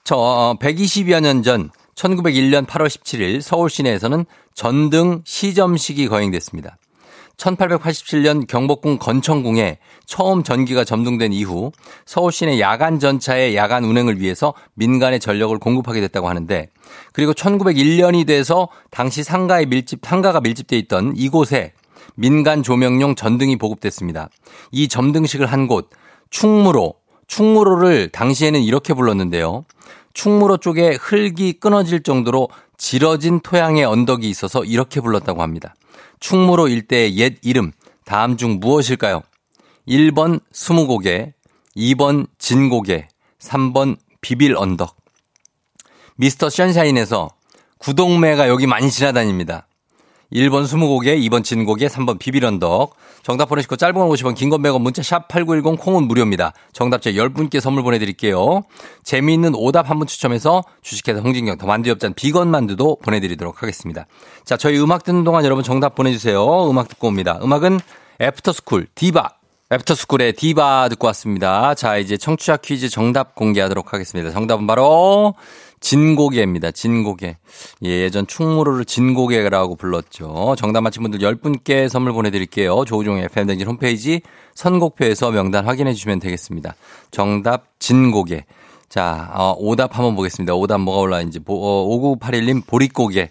저 120여 년 전 1901년 8월 17일 서울 시내에서는 전등 시점식이 거행됐습니다. 1887년 경복궁 건천궁에 처음 전기가 점등된 이후 서울 시내 야간 전차의 야간 운행을 위해서 민간의 전력을 공급하게 됐다고 하는데 그리고 1901년이 돼서 당시 상가에 밀집 상가가 밀집돼 있던 이곳에 민간 조명용 전등이 보급됐습니다. 이 점등식을 한 곳 충무로 충무로를 당시에는 이렇게 불렀는데요. 충무로 쪽에 흙이 끊어질 정도로 지러진 토양의 언덕이 있어서 이렇게 불렀다고 합니다. 충무로 일대의 옛 이름 다음 중 무엇일까요? 1번 스무고개, 2번 진고개, 3번 비빌 언덕. 미스터 션샤인에서 구동매가 여기 많이 지나다닙니다. 1번 스무고개, 2번 진고개, 3번 비빌 언덕. 정답 보내시고 짧은 건 50원, 긴 건 100원, 문자 샵 8910 콩은 무료입니다. 정답자 10분께 선물 보내드릴게요. 재미있는 오답 한 분 추첨해서 주식회사 홍진경 더 만두 협찬 비건 만두도 보내드리도록 하겠습니다. 자, 저희 음악 듣는 동안 여러분 정답 보내주세요. 음악 듣고 옵니다. 음악은 애프터스쿨 디바. 애프터스쿨의 디바 듣고 왔습니다. 자, 이제 청취자 퀴즈 정답 공개하도록 하겠습니다. 정답은 바로 진고개입니다. 진고개. 예, 예전 충무로를 진고개라고 불렀죠. 정답 맞힌 분들 10분께 선물 보내드릴게요. 조우종의 FM댕진 홈페이지 선곡표에서 명단 확인해 주시면 되겠습니다. 정답 진고개. 자, 어, 오답 한번 보겠습니다. 오답 뭐가 올라있는지. 어, 5981님 보릿고개.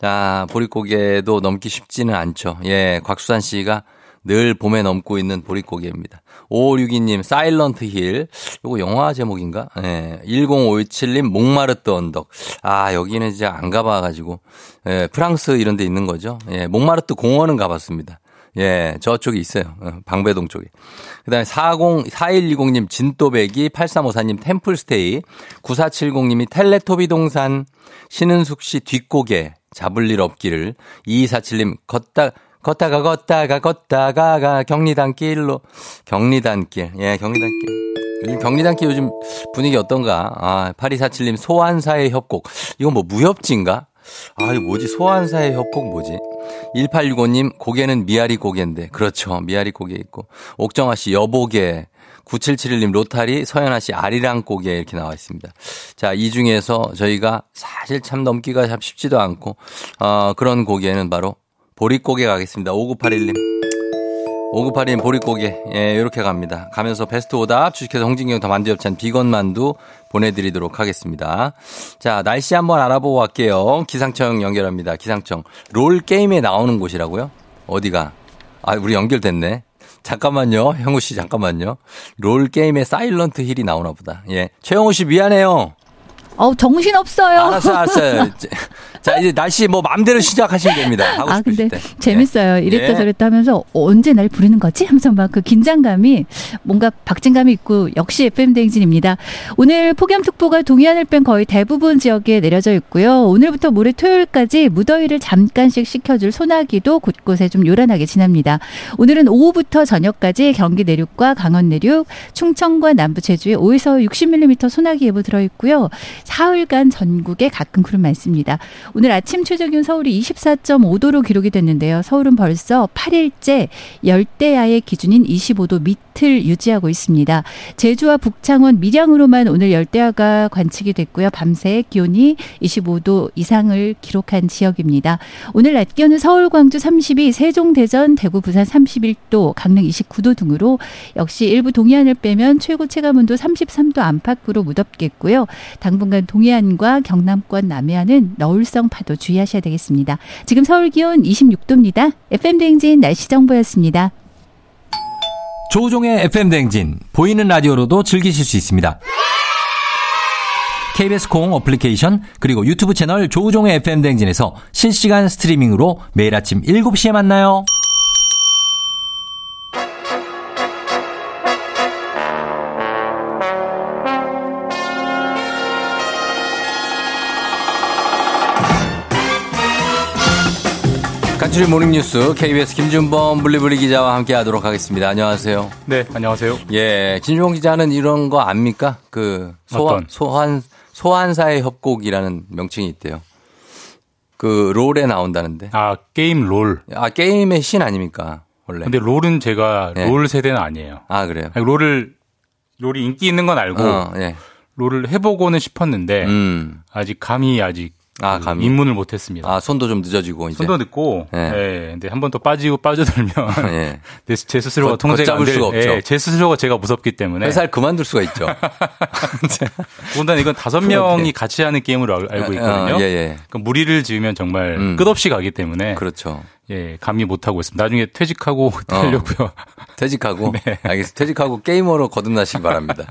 자, 보릿고개도 넘기 쉽지는 않죠. 예, 곽수산 씨가 늘 봄에 넘고 있는 보릿고개입니다. 5562님, 사일런트 힐. 요거 영화 제목인가? 예. 1057님, 목마르트 언덕. 아, 여기는 이제 안 가봐가지고. 예, 프랑스 이런 데 있는 거죠. 예, 목마르트 공원은 가봤습니다. 예, 저쪽에 있어요. 어, 방배동 쪽에. 그 다음에 40, 4120님 진또배기, 8354님 템플스테이, 9470님이 텔레토비 동산, 신은숙 씨 뒷고개, 잡을 일 없기를, 2247님 걷다, 걷다가 걷다가 걷다가 가 경리단길로. 경리단길. 예 경리단길. 요즘 경리단길 요즘 분위기 어떤가? 아 8247님 소환사의 협곡. 이건 뭐 무협지인가? 아 이거 뭐지? 소환사의 협곡 뭐지? 1865님 고개는 미아리 고개인데. 그렇죠. 미아리 고개 있고. 옥정아 씨 여보개. 9771님 로타리 서연아 씨 아리랑 고개 이렇게 나와 있습니다. 자, 이 중에서 저희가 사실 참 넘기가 참 쉽지도 않고 어, 그런 고개는 바로 보릿고개 가겠습니다. 5981님. 5981님 보릿고개. 예, 이렇게 갑니다. 가면서 베스트 오답 주식회사 홍진경 더 만두 협찬 비건 만두 보내드리도록 하겠습니다. 자, 날씨 한번 알아보고 갈게요. 기상청 연결합니다. 기상청. 롤 게임에 나오는 곳이라고요? 어디가? 아, 우리 연결됐네. 잠깐만요. 형우 씨 잠깐만요. 롤 게임에 사일런트 힐이 나오나 보다. 예. 최영우 씨 미안해요. 어우, 정신 없어요. 알았어, 알았어요. 자, 이제 날씨 뭐 마음대로 시작하시면 됩니다. 아, 근데 때. 재밌어요. 이랬다 예. 저랬다 하면서 언제 날 부르는 거지? 하면서 막 그 긴장감이 뭔가 박진감이 있고 역시 FM 대행진입니다. 오늘 폭염특보가 동해안을 뺀 거의 대부분 지역에 내려져 있고요. 오늘부터 모레 토요일까지 무더위를 잠깐씩 식혀줄 소나기도 곳곳에 좀 요란하게 지납니다. 오늘은 오후부터 저녁까지 경기 내륙과 강원 내륙, 충청과 남부 제주에 5에서 60mm 소나기 예보 들어 있고요. 사흘간 전국에 가끔 구름 많습니다. 오늘 아침 최저 기온 서울이 24.5도로 기록이 됐는데요. 서울은 벌써 8일째 열대야의 기준인 25도 밑을 유지하고 있습니다. 제주와 북창원, 밀양으로만 오늘 열대야가 관측이 됐고요. 밤새 기온이 25도 이상을 기록한 지역입니다. 오늘 낮 기온은 서울, 광주 32, 세종, 대전, 대구, 부산 31도, 강릉 29도 등으로 역시 일부 동해안을 빼면 최고 체감온도 33도 안팎으로 무덥겠고요. 당분간 동해안과 경남권 남해안은 너울성 파도 주의하셔야 되겠습니다. 지금 서울 기온 26도입니다. FM 대행진 날씨 정보였습니다. 조종의 FM 댕진 보이는 라디오로도 즐기실 수 있습니다. KBS 콩 어플리케이션 그리고 유튜브 채널 조종의 FM 댕진에서 실시간 스트리밍으로 매일 아침 7시에 만나요. 간추린 모닝뉴스 KBS 김준범 블리블리 기자와 함께 하도록 하겠습니다. 안녕하세요. 네, 안녕하세요. 예, 김준범 기자는 이런 거 압니까? 그 소환 어떤? 소환 소환사의 협곡이라는 명칭이 있대요. 그 롤에 나온다는데. 아, 게임 롤. 아 게임의 신 아닙니까? 원래. 근데 롤은 제가 네. 롤 세대는 아니에요. 아 그래요. 아니, 롤을 롤이 인기 있는 건 알고 어, 예. 롤을 해보고는 싶었는데 음. 아직 감이 아직 아, 그 감이. 입문을 못했습니다. 아 손도 좀 늦어지고 이제. 손도 늦고, 예. 예. 근데 한 번 더 빠지고 빠져들면 예. 내- 제 스스로가 걷- 통제가 안 될, 수가 없죠. 예, 제 스스로가 제가 무섭기 때문에. 회사를 그만둘 수가 있죠. 더군다나 이건 다섯 명이 같이 하는 게임으로 알- 알고 있거든요. 어, 예, 예. 그러니까 무리를 지으면 정말 음. 끝없이 가기 때문에 그렇죠. 예, 감이 못 하고 있습니다. 나중에 퇴직하고 하려고요. 퇴직하고 네. 알겠습니다. 퇴직하고 게이머로 거듭나시기 바랍니다.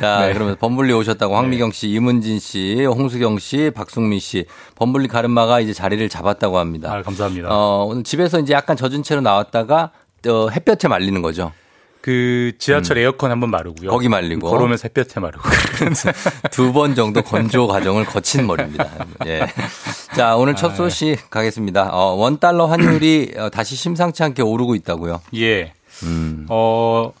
자, 네. 그러면 범블리 오셨다고 황미경 씨, 이문진 씨, 홍수경 씨, 박승미 씨, 범블리 가르마가 이제 자리를 잡았다고 합니다. 아, 감사합니다. 어, 오늘 집에서 이제 약간 젖은 채로 나왔다가 어, 햇볕에 말리는 거죠. 그 지하철 에어컨 한번 마르고요. 거기 말리고. 걸어오면서 햇볕에 마르고. 두 번 정도 건조 과정을 거친 머리입니다. 예. 자, 오늘 아, 첫 소식 가겠습니다. 어, 원 달러 환율이 어, 다시 심상치 않게 오르고 있다고요. 예. 음. 어,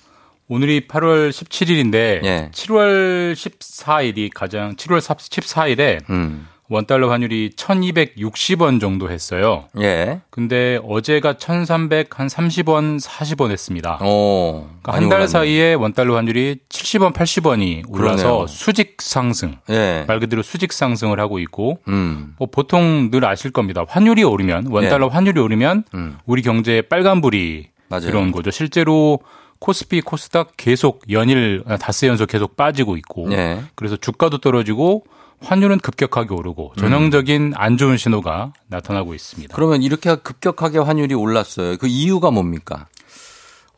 오늘이 8월 17일인데 예. 7월 14일이 가장 7월 14일에 음. 원달러 환율이 1260원 정도 했어요. 예. 근데 어제가 1300 한 30원, 40원 했습니다. 오. 그러니까 한달 사이에 원달러 환율이 70원, 80원이 올라서 그러네요. 수직 상승. 예. 말 그대로 수직 상승을 하고 있고 음. 뭐 보통 늘 아실 겁니다. 환율이 오르면 원달러 환율이 오르면 예. 음. 우리 경제에 빨간불이 맞아요. 들어온 거죠. 실제로 코스피, 코스닥 계속 연일 닷새 연속 계속 빠지고 있고 예. 그래서 주가도 떨어지고 환율은 급격하게 오르고 전형적인 안 좋은 신호가 나타나고 있습니다. 그러면 이렇게 급격하게 환율이 올랐어요. 그 이유가 뭡니까?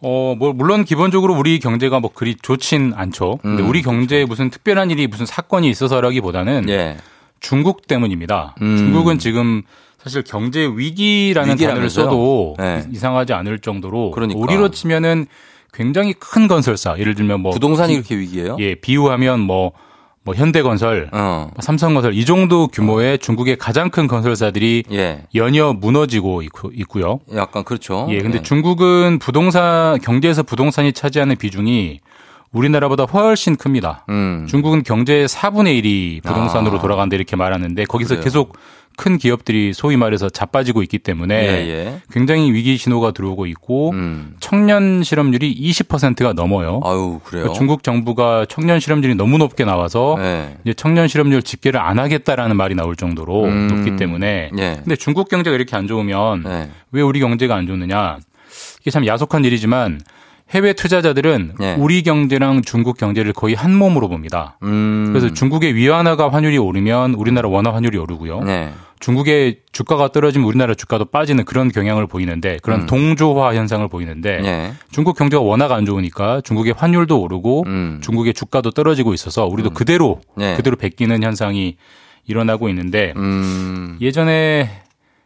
어, 뭐 물론 기본적으로 우리 경제가 뭐 그리 좋진 않죠. 근데 음, 우리 경제에 무슨 특별한 일이 무슨 사건이 있어서라기보다는 예. 중국 때문입니다. 음. 중국은 지금 사실 경제 위기라는 단어를 위기라면서요? 써도 네. 이상하지 않을 정도로 그러니까. 우리로 치면은 굉장히 큰 건설사 예를 들면 뭐 부동산이 비- 그렇게 위기예요? 예 비유하면 뭐 뭐 현대건설, 어. 뭐 삼성건설 이 정도 규모의 중국의 가장 큰 건설사들이 예. 연이어 무너지고 있고, 요 약간 그렇죠. 예, 근데 예. 중국은 부동산 경제에서 부동산이 차지하는 비중이 우리나라보다 훨씬 큽니다. 음. 중국은 경제의 4분의 1이 부동산으로 아. 돌아간다 이렇게 말하는데 거기서 그래요. 계속 큰 기업들이 소위 말해서 자빠지고 있기 때문에 예, 예. 굉장히 위기 신호가 들어오고 있고 음. 청년 실업률이 20%가 넘어요. 아유, 그래요. 그러니까 중국 정부가 청년 실업률이 너무 높게 나와서 네. 이제 청년 실업률 집계를 안 하겠다라는 말이 나올 정도로 음. 높기 때문에 예. 근데 중국 경제가 이렇게 안 좋으면 네. 왜 우리 경제가 안 좋느냐? 이게 참 야속한 일이지만 해외 투자자들은 네. 우리 경제랑 중국 경제를 거의 한 몸으로 봅니다. 음. 그래서 중국의 위안화가 환율이 오르면 우리나라 원화 환율이 오르고요. 네. 중국의 주가가 떨어지면 우리나라 주가도 빠지는 그런 경향을 보이는데 그런 음. 동조화 현상을 보이는데 네. 중국 경제가 워낙 안 좋으니까 중국의 환율도 오르고 음. 중국의 주가도 떨어지고 있어서 우리도 음. 그대로 네. 그대로 베끼는 현상이 일어나고 있는데 음. 예전에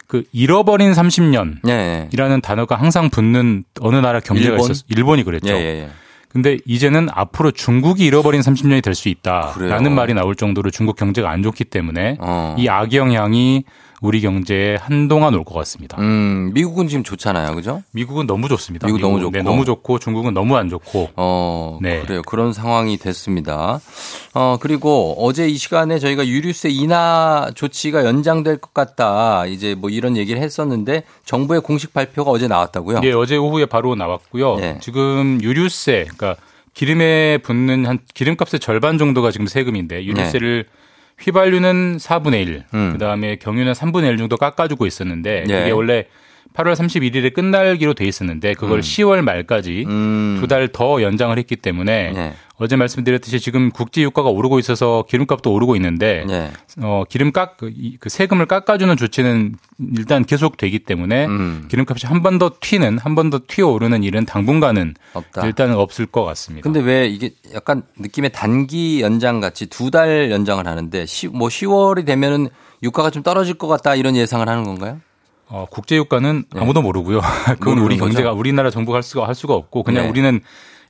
그 잃어버린 30년이라는 네. 단어가 항상 붙는 어느 나라 경제가 일본? 있었어. 일본이 그랬죠. 예, 예, 예. 근데 이제는 앞으로 중국이 잃어버린 30년이 될 수 있다라는 그래요. 말이 나올 정도로 중국 경제가 안 좋기 때문에 어. 이 악영향이 우리 경제에 한동안 올 것 같습니다. 음, 미국은 지금 좋잖아요, 그죠? 미국은 너무 좋습니다. 미국 너무 좋고, 네, 너무 좋고 중국은 너무 안 좋고. 어, 네. 그래요. 그런 상황이 됐습니다. 어, 그리고 어제 이 시간에 저희가 유류세 인하 조치가 연장될 것 같다. 이제 뭐 이런 얘기를 했었는데 정부의 공식 발표가 어제 나왔다고요? 네, 어제 오후에 바로 나왔고요. 네. 지금 유류세, 그러니까 기름에 붙는 한 기름값의 절반 정도가 지금 세금인데 유류세를 네. 휘발유는 4분의 1, 음. 그다음에 경유는 3분의 1 정도 깎아주고 있었는데 네. 그게 원래 8월 31일에 끝날기로 돼 있었는데 그걸 음. 10월 말까지 음. 두달 더 연장을 했기 때문에 네. 어제 말씀드렸듯이 지금 국제 유가가 오르고 있어서 기름값도 오르고 있는데 네. 어 기름 깎 그, 그 세금을 깎아주는 조치는 일단 계속 되기 때문에 음. 기름값이 한 번 더 튀는 한 번 더 튀어 오르는 일은 당분간은 없다. 일단은 없을 것 같습니다. 근데 왜 이게 약간 느낌의 단기 연장 같이 두 달 연장을 하는데 시, 뭐 10월이 되면은 유가가 좀 떨어질 것 같다 이런 예상을 하는 건가요? 어, 국제 유가는 네. 아무도 모르고요. 그건 우리 경제가 거죠? 우리나라 정부가 할 수가 할 수가 없고 그냥 네. 우리는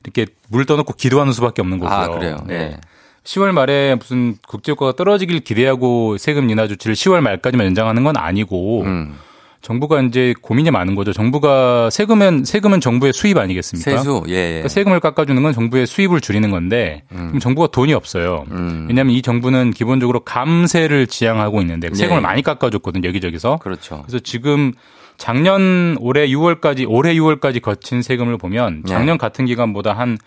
이렇게 물 떠놓고 기도하는 수밖에 없는 거고요. 아, 그래요. 네. 네. 10월 말에 무슨 국제 유가가 떨어지길 기대하고 세금 인하 조치를 10월 말까지만 연장하는 건 아니고 음. 정부가 이제 고민이 많은 거죠. 정부가 세금은 세금은 정부의 수입 아니겠습니까? 세수, 예, 예. 그러니까 세금을 깎아주는 건 정부의 수입을 줄이는 건데 음. 그럼 정부가 돈이 없어요. 음. 왜냐하면 이 정부는 기본적으로 감세를 지향하고 있는데 세금을 예. 많이 깎아줬거든요 여기저기서. 그렇죠. 그래서 지금 작년 올해 6월까지 올해 6월까지 거친 세금을 보면 네. 작년 네. 같은 기간보다 한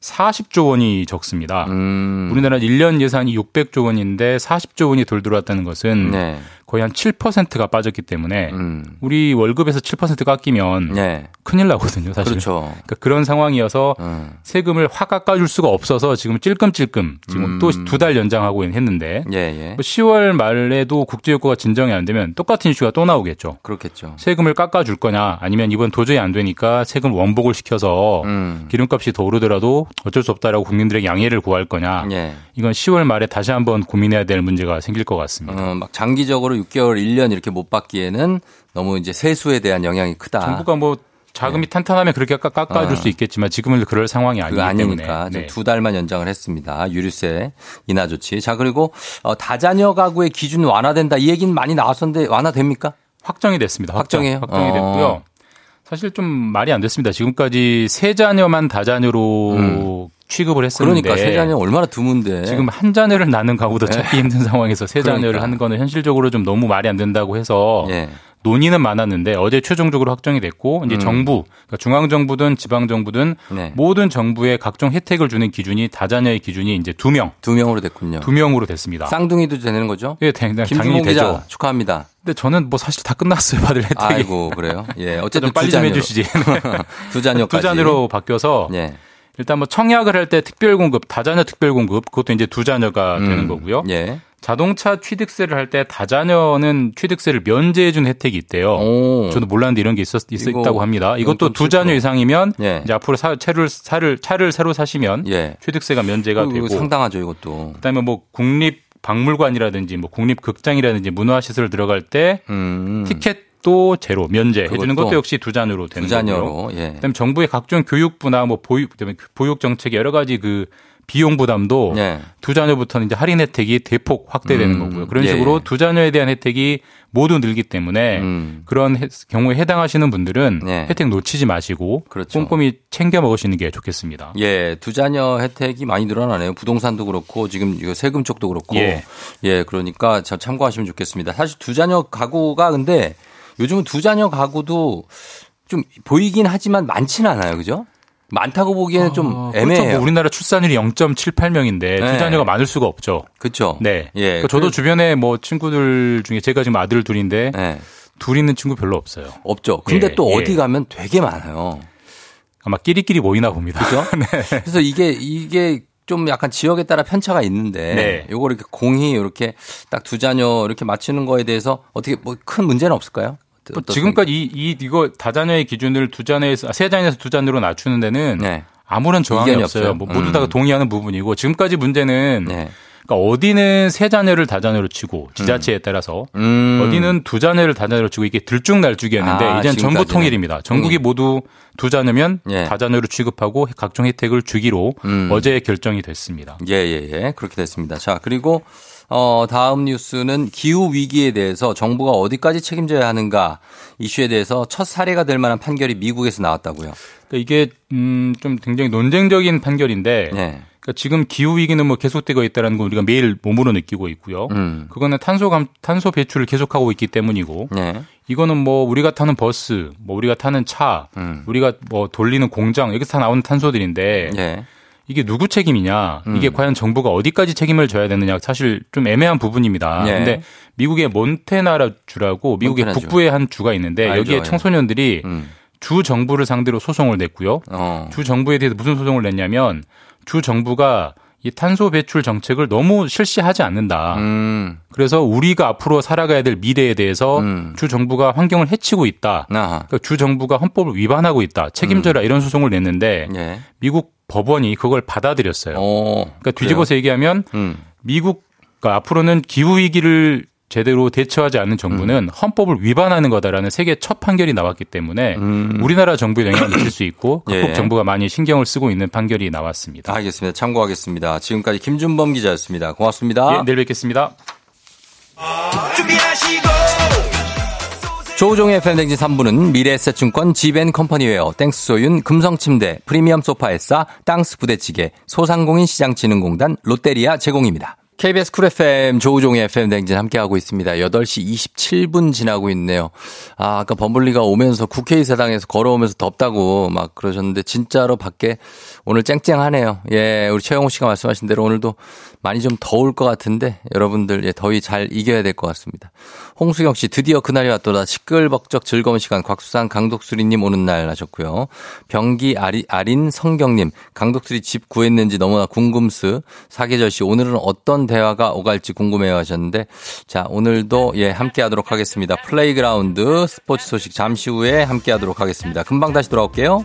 40조 원이 적습니다. 음. 우리나라 1년 예산이 600조 원인데 40조 원이 돌 들어왔다는 것은 네. 거의 한 7%가 빠졌기 때문에 음. 우리 월급에서 7% 깎이면 네. 큰일 나거든요, 사실. 그렇죠. 그러니까 그런 상황이어서 음. 세금을 확 깎아줄 수가 없어서 지금 찔끔찔끔 지금 음. 또두 달 연장하고 했는데 예, 예. 10월 뭐 말에도 국제유가가 진정이 안 되면 똑같은 이슈가 또 나오겠죠. 그렇겠죠. 세금을 깎아줄 거냐 아니면 이번 도저히 안 되니까 세금 원복을 시켜서 음. 기름값이 더 오르더라도 어쩔 수 없다라고 국민들에게 양해를 구할 거냐. 예. 이건 10월 말에 다시 한번 고민해야 될 문제가 생길 것 같습니다. 어, 막 장기적으로 6개월, 1년 이렇게 못 받기에는 너무 이제 세수에 대한 영향이 크다. 정부가 뭐 자금이 네. 탄탄하면 그렇게 깎아줄 어. 수 있겠지만 지금은 그럴 상황이 아니기 아니니까 네. 두 달만 연장을 했습니다. 유류세 인하 조치. 자 그리고 어, 다자녀 가구의 기준 완화된다 이 얘기는 많이 나왔었는데 완화됩니까? 확정이 됐습니다. 확정이에요. 확정이 어. 됐고요. 사실 좀 말이 안 됐습니다. 지금까지 세 자녀만 다자녀로 음. 취급을 했었는데 그러니까 세 자녀 얼마나 드문데 지금 한 자녀를 낳는 가구도 네. 찾기 힘든 상황에서 세 자녀를 그러니까. 하는 거는 현실적으로 좀 너무 말이 안 된다고 해서 네. 논의는 많았는데 어제 최종적으로 확정이 됐고 이제 음. 정부 그러니까 중앙 정부든 지방 정부든 네. 모든 정부의 각종 혜택을 주는 기준이 다자녀의 기준이 이제 두 명. 두 명으로 됐군요. 두 명으로 됐습니다. 쌍둥이도 되는 거죠? 예, 당연히 되죠. 축하합니다. 근데 저는 뭐 사실 다 끝났어요. 받을 혜택이. 아이고, 그래요. 예. 어쨌든 빨리 좀 해 주시지. 두 자녀까지. 두 자녀로 바뀌어서 예. 일단 뭐 청약을 할 때 특별 공급, 다자녀 특별 공급 그것도 이제 두 자녀가 음. 되는 거고요. 예. 자동차 취득세를 할 때 다자녀는 취득세를 면제해 준 혜택이 있대요. 오. 저도 몰랐는데 이런 게 있었 있다고 합니다. 이것도 두 자녀 이상이면 예. 이제 앞으로 사, 차를 차를 차를 새로 사시면 예. 취득세가 면제가 그, 되고 상당하죠, 이것도. 그다음에 뭐 국립 박물관이라든지 뭐 국립 극장이라든지 문화시설 들어갈 때 음. 티켓 또 제로 면제 해주는 것도 역시 두 잔으로 되는 두 잔으로. 예. 그다음에 정부의 각종 교육부나 뭐 보육 보육 정책 여러 가지 그 비용 부담도 네. 두 자녀부터는 이제 할인 혜택이 대폭 확대되는 음. 거고요. 그런 예, 식으로 예. 두 자녀에 대한 혜택이 모두 늘기 때문에 음. 그런 해, 경우에 해당하시는 분들은 네. 혜택 놓치지 마시고 그렇죠. 꼼꼼히 챙겨 먹으시는 게 좋겠습니다. 예, 두 자녀 혜택이 많이 늘어나네요. 부동산도 그렇고 지금 이거 세금 쪽도 그렇고 예, 예 그러니까 참고하시면 좋겠습니다. 사실 두 자녀 가구가 근데 요즘은 두 자녀 가구도 좀 보이긴 하지만 많지는 않아요, 그죠? 많다고 보기에는 아, 좀 그렇죠. 애매해요. 그렇죠. 뭐 우리나라 출산율이 0.78명인데 네. 두 자녀가 많을 수가 없죠. 그렇죠. 네. 예. 그러니까 저도 그... 주변에 뭐 친구들 중에 제가 지금 아들 둘인데 네. 둘 있는 친구 별로 없어요. 없죠. 근데 예. 또 어디 예. 가면 되게 많아요. 아마 끼리끼리 모이나 봅니다. 그죠? 네. 그래서 이게 이게 좀 약간 지역에 따라 편차가 있는데 네. 요거 이렇게 공히 이렇게 딱 두 자녀 이렇게 맞추는 거에 대해서 어떻게 뭐 큰 문제는 없을까요? 뭐 지금까지 이, 이 이거 다자녀의 기준을 두 자녀에서 아, 세 자녀에서 두 자녀로 낮추는 데는 네. 아무런 저항이 없어요. 없어요. 뭐 모두 다 음. 동의하는 부분이고 지금까지 문제는 네. 그러니까 어디는 세 자녀를 다자녀로 치고 지자체에 음. 따라서 음. 어디는 두 자녀를 다자녀로 치고 이게 들쭉날쭉이었는데 아, 이제는 전부 통일입니다. 전국이 음. 모두 두 자녀면 예. 다자녀로 취급하고 각종 혜택을 주기로 음. 어제 결정이 됐습니다. 예예예 예, 예. 그렇게 됐습니다. 자 그리고 어, 다음 뉴스는 기후 위기에 대해서 정부가 어디까지 책임져야 하는가 이슈에 대해서 첫 사례가 될 만한 판결이 미국에서 나왔다고요. 그러니까 이게 음, 좀 굉장히 논쟁적인 판결인데 네. 그러니까 지금 기후 위기는 뭐 계속되고 있다는 건 우리가 매일 몸으로 느끼고 있고요. 음. 그거는 탄소 감 탄소 배출을 계속하고 있기 때문이고 네. 이거는 뭐 우리가 타는 버스, 뭐 우리가 타는 차, 음. 우리가 뭐 돌리는 공장 여기서 다 나오는 탄소들인데 네. 이게 누구 책임이냐, 음. 이게 과연 정부가 어디까지 책임을 져야 되느냐 사실 좀 애매한 부분입니다. 네. 근데 미국의 몬테나라 주라고 미국의 몬테나주. 북부의 한 주가 있는데 알죠. 여기에 예. 청소년들이 음. 주 정부를 상대로 소송을 냈고요. 어. 주 정부에 대해서 무슨 소송을 냈냐면 주 정부가 이 탄소 배출 정책을 너무 실시하지 않는다. 음. 그래서 우리가 앞으로 살아가야 될 미래에 대해서 음. 주 정부가 환경을 해치고 있다. 그러니까 주 정부가 헌법을 위반하고 있다. 책임져라 음. 이런 소송을 냈는데 예. 미국 법원이 그걸 받아들였어요. 오, 어, 그러니까 뒤집어서 그래요? 얘기하면 음. 미국 그 앞으로는 기후 위기를 제대로 대처하지 않는 정부는 음. 헌법을 위반하는 거다라는 세계 첫 판결이 나왔기 때문에 음. 우리나라 정부에 영향을 미칠 수 있고 각국 예. 정부가 많이 신경을 쓰고 있는 판결이 나왔습니다. 알겠습니다. 참고하겠습니다. 지금까지 김준범 기자였습니다. 고맙습니다. 예, 내일 뵙겠습니다. 조우종의 FM대행진 3부는 미래에셋증권 지벤컴퍼니웨어 땡스소윤 금성침대 프리미엄 소파 에싸 땅스 부대찌개 소상공인 시장진흥공단 롯데리아 제공입니다. KBS 쿨 FM 조우종의 FM 대행진 함께하고 있습니다. 8시 27분 지나고 있네요. 아, 아까 범블리가 오면서 국회의사당에서 걸어오면서 덥다고 막 그러셨는데 진짜로 밖에 오늘 쨍쨍하네요. 예, 우리 최영호 씨가 말씀하신 대로 오늘도 많이 좀 더울 것 같은데 여러분들 예, 더위 잘 이겨야 될 것 같습니다. 홍수경 씨 드디어 그날이 왔도다 시끌벅적 즐거운 시간 곽수산 강독수리님 오는 날 하셨고요. 병기 아리, 아린 성경님 강독수리 집 구했는지 너무나 궁금스 사계절 씨 오늘은 어떤 대화가 오갈지 궁금해요 하셨는데 자 오늘도 예 함께 하도록 하겠습니다. 플레이그라운드 스포츠 소식 잠시 후에 함께 하도록 하겠습니다. 금방 다시 돌아올게요.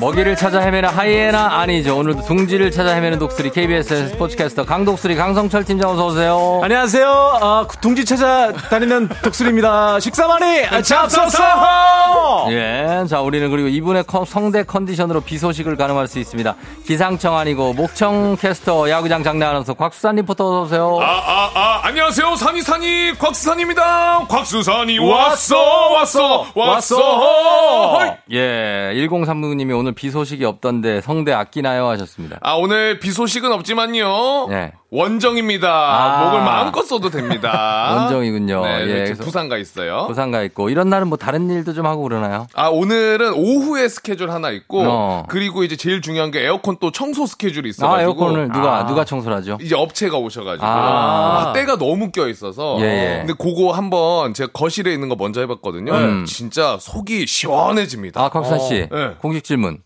먹이를 찾아 헤매는 하이에나 아니죠. 오늘도 둥지를 찾아 헤매는 독수리 KBS 스포츠캐스터 강독수리 강성철 팀장 어서 오세요. 안녕하세요. 어, 둥지 찾아 다니는 독수리입니다. 식사 많이 잡쉈어. 예, 자 우리는 그리고 이분의 성대 컨디션으로 비 소식을 가늠할 수 있습니다. 기상청 아니고 목청 캐스터 야구장 장내 아나운서 곽수산 리포터 어서 오세요. 아, 아, 아, 안녕하세요. 산이 산이 곽수산입니다. 곽수산이 왔어, 왔어, 왔어. 왔어. 예, 1039님이 오늘 비 소식이 없던데 성대 아끼나요 하셨습니다. 아, 오늘 비 소식은 없지만요. 네. 원정입니다. 아. 목을 마음껏 써도 됩니다. 원정이군요. 네, 예, 부산 가 있어요. 부산 가 있고 이런 날은 뭐 다른 일도 좀 하고 그러나요? 아 오늘은 오후에 스케줄 하나 있고 어. 그리고 이제 제일 중요한 게 에어컨 또 청소 스케줄이 있어가지고 아, 에어컨을 누가 아. 누가 청소를 하죠? 이제 업체가 오셔가지고 아. 아 때가 너무 껴 있어서. 예, 예. 근데 그거 한번 제가 거실에 있는 거 먼저 해봤거든요. 음. 진짜 속이 시원해집니다. 아 곽산 씨, 어. 네. 공식 질문.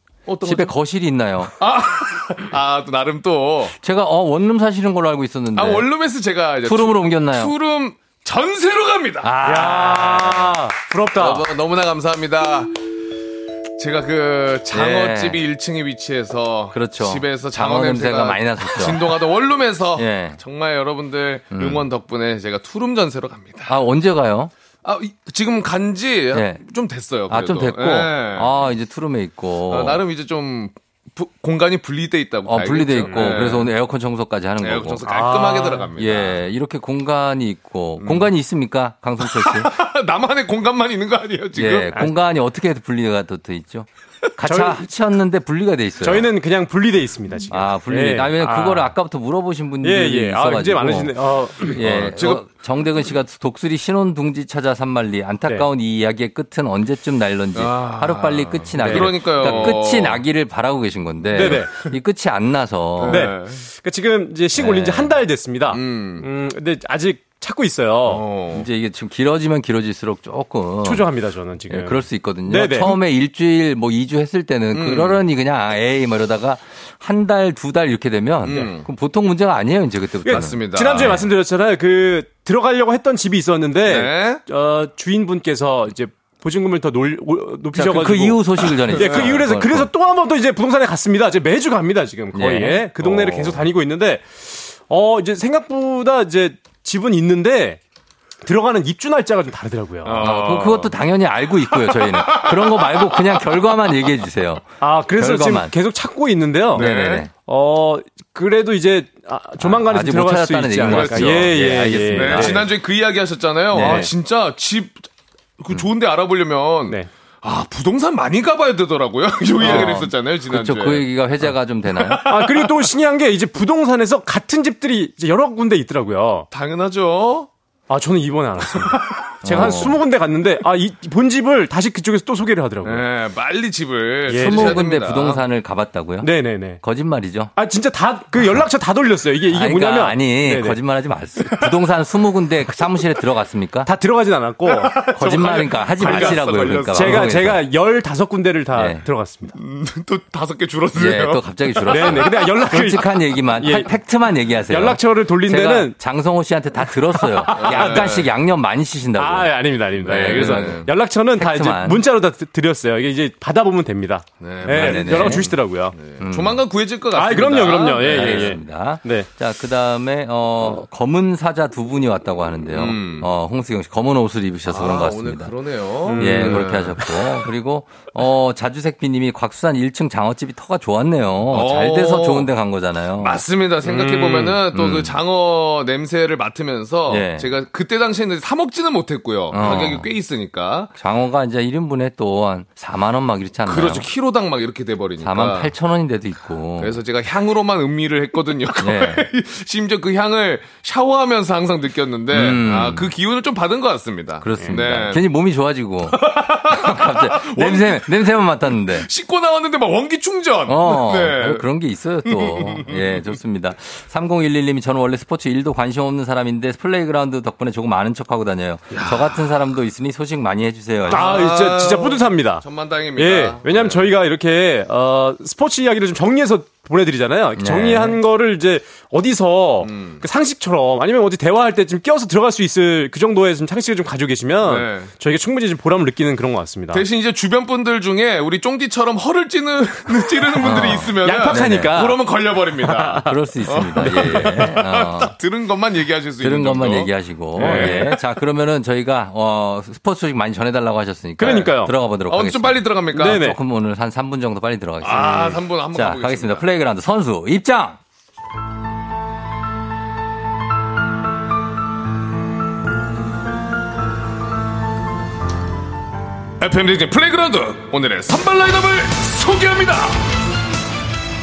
집에 거죠? 거실이 있나요? 아, 아, 또 나름 또. 제가, 어, 원룸 사시는 걸로 알고 있었는데. 아, 원룸에서 제가 이제. 투룸으로 투, 옮겼나요? 투룸 전세로 갑니다. 아, 부럽다. 너무, 너무나 감사합니다. 제가 그 장어집이 예. 1층에 위치해서 그렇죠. 집에서 장어, 장어 냄새가 많이 났었죠. 진동하던 원룸에서 예. 정말 여러분들 음. 응원 덕분에 제가 투룸 전세로 갑니다. 아 언제 가요? 아, 지금 간지 네. 좀 됐어요. 아, 좀 됐고. 네. 아, 이제 투룸에 있고. 아, 나름 이제 좀 부, 공간이 분리돼 있다고. 어, 분리돼 있고. 네. 그래서 오늘 에어컨 청소까지 하는 에어컨 거고. 청소 깔끔하게 아, 들어갑니다. 예, 이렇게 공간이 있고. 음. 공간이 있습니까? 강성철 씨? 나만의 공간만 있는 거 아니에요, 지금? 예, 공간이 어떻게 분리가 돼 있죠? 같이 저희, 합쳤는데 분리가 돼 있어요. 저희는 그냥 분리돼 있습니다 지금. 아 분리돼. 예. 아니면 아. 그거를 아 까부터 물어보신 분들이 예, 예. 있어가지고. 아, 이제 많으시네. 어, 예. 어, 지금 어, 정대근 씨가 독수리 신혼 둥지 찾아 산말리 안타까운 네. 이 이야기의 끝은 언제쯤 날런지 아. 하루 빨리 끝이 나기를. 그러니까요. 그러니까 끝이 나기를 바라고 계신 건데 네네. 이 끝이 안 나서. 네. 그러니까 지금 이제 식 올린 지 한 달 됐습니다. 음. 음. 근데 아직 찾고 있어요. 어. 이제 이게 지금 길어지면 길어질수록 조금 초조합니다 저는 지금. 네, 그럴 수 있거든요. 네네. 처음에 일주일 뭐 2주 했을 때는 음. 그러려니 그냥 아, 에이 뭐 이러다가 한 달, 두 달 이렇게 되면 음. 그럼 보통 문제가 아니에요 이제 그때부터. 맞습니다. 지난주에 네. 말씀드렸잖아요. 그 들어가려고 했던 집이 있었는데 네. 어, 주인분께서 이제 보증금을 더 놀, 높이셔가지고 그, 그, 이후 소식을 전해. 네, 그 이후에서 그래서 또 한번또 이제 부동산에 갔습니다. 이제 매주 갑니다 지금 거의 네. 그 동네를 오. 계속 다니고 있는데 어 이제 생각보다 이제 집은 있는데 들어가는 입주 날짜가 좀 다르더라고요. 아, 그것도 당연히 알고 있고요, 저희는. 그런 거 말고 그냥 결과만 얘기해 주세요. 아, 그래서 결과만. 지금 계속 찾고 있는데요. 네네. 어, 그래도 이제 아, 조만간에 아, 들어갈 수 있지 않을까. 예, 예, 예, 알겠습니다. 네, 네. 지난주에 그 이야기 하셨잖아요. 네. 아, 진짜 집, 그 좋은데 알아보려면. 네. 아, 부동산 많이 가봐야 되더라고요. 요 이야기를 어. 했었잖아요, 지난주에. 그렇죠. 그 얘기가 회자가 좀 되나요? 아, 그리고 또 신기한 게 이제 부동산에서 같은 집들이 이제 여러 군데 있더라고요. 당연하죠. 아, 저는 이번에 알았습니다. 제가 한 20군데 갔는데 아, 이 본 집을 다시 그쪽에서 또 소개를 하더라고요. 네, 빨리 집을 예, 20군데 부동산을 가봤다고요? 네, 네, 네. 거짓말이죠. 아, 진짜 다 그 연락처 다 돌렸어요. 이게 이게 아니, 그러니까 뭐냐면 아니, 거짓말하지 마세요. 부동산 20군데 사무실에 들어갔습니까? 다 들어가진 않았고 거짓말이니까 하지 마시라고요. 그러니까 제가 제가 15군데를 다 네. 들어갔습니다. 음, 또 다섯 개 줄었어요. 예, 또 갑자기 줄었어요. 네, 네. 근데 연락을 솔직한 얘기만 예. 팩트만 얘기하세요. 연락처를 돌린 데는 장성호 씨한테 다 들었어요. 약간씩 양념 많이 치신다고. 아, 아닙니다. 아닙니다. 네, 그래서 네. 연락처는 팩트만. 다 이제 문자로 다 드렸어요. 이게 이제 받아보면 됩니다. 네, 네, 네 연락 주시더라고요. 네. 음. 조만간 구해질 것 같습니다. 아, 그럼요, 그럼요. 예, 예, 예. 알겠습니다. 네. 자, 그 다음에 어, 검은 사자 두 분이 왔다고 하는데요. 음. 어, 홍수경 씨 검은 옷을 입으셔서 아, 그런 것 같습니다. 그러네요. 예, 음. 그렇게 하셨고 그리고 어, 자주색비님이 곽수산 1층 장어집이 터가 좋았네요. 어. 잘 돼서 좋은데 간 거잖아요. 맞습니다. 생각해 보면은 음. 또그 음. 장어 냄새를 맡으면서 예. 제가 그때 당시에는 사 먹지는 못했고요. 어. 가격이 꽤 있으니까. 장어가 이제 1인분에 또 한 4만 원 막 이렇지 않나요? 그렇죠. 키로당 막 이렇게 돼 버리니까. 4만 8천 원인 데도 있고. 그래서 제가 향으로만 음미를 했거든요. 네. 심지어 그 향을 샤워하면서 항상 느꼈는데 음. 아, 그 기운을 좀 받은 것 같습니다. 그렇습니다. 네. 괜히 몸이 좋아지고 갑자기 냄새 냄새만 맡았는데 씻고 나왔는데 막 원기 충전. 어, 네. 그런 게 있어요 또. 예, 좋습니다. 3011님이 저는 원래 스포츠 1도 관심 없는 사람인데 플레이그라운드 덕분에 조금 아는 척하고 다녀요. 야. 저 같은 사람도 있으니 소식 많이 해주세요. 아, 진짜, 진짜 뿌듯합니다. 천만다행입니다. 예, 왜냐하면 네. 저희가 이렇게 어, 스포츠 이야기를 좀 정리해서 보내드리잖아요. 네. 정리한 거를 이제 어디서 음. 그 상식처럼 아니면 어디 대화할 때 좀 끼어서 들어갈 수 있을 그 정도의 좀 상식을 좀 가지고 계시면 네. 저희가 충분히 좀 보람을 느끼는 그런 것 같습니다. 대신 이제 주변 분들 중에 우리 쫑디처럼 허를 찌는 찌르는 분들이 어. 있으면 양팍하니까 그러면 걸려버립니다. 그럴 수 있습니다. 예, 예. 어. 딱 들은 것만 얘기하실 수 들은 있는 것만 정도. 얘기하시고 네. 예. 자 그러면은 저희가 어, 스포츠 소식 많이 전해달라고 하셨으니까 그러니까요. 들어가 보도록 어, 하겠습니다. 좀 빨리 들어갑니까? 네네. 조금 오늘 한 3분 정도 빨리 들어가겠습니다. 아 3분 한번 자 가보겠습니다. 가겠습니다. 플레이 그라운드 선수 입장. FM리그 플레이그라운드 오늘의 선발 라인업을 소개합니다.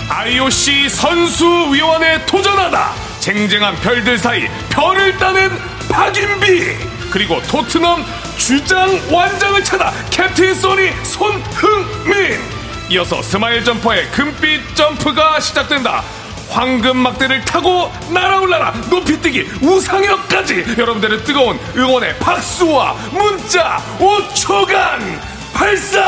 IOC 선수위원회 도전하다 쟁쟁한 별들 사이 별을 따는 박인비 그리고 토트넘 주장 완장을 찬 캡틴 소니 손흥민 이어서 스마일 점퍼의 금빛 점프가 시작된다. 황금 막대를 타고 날아올라라. 높이뛰기 우상혁까지. 여러분들의 뜨거운 응원의 박수와 문자 5초간 발사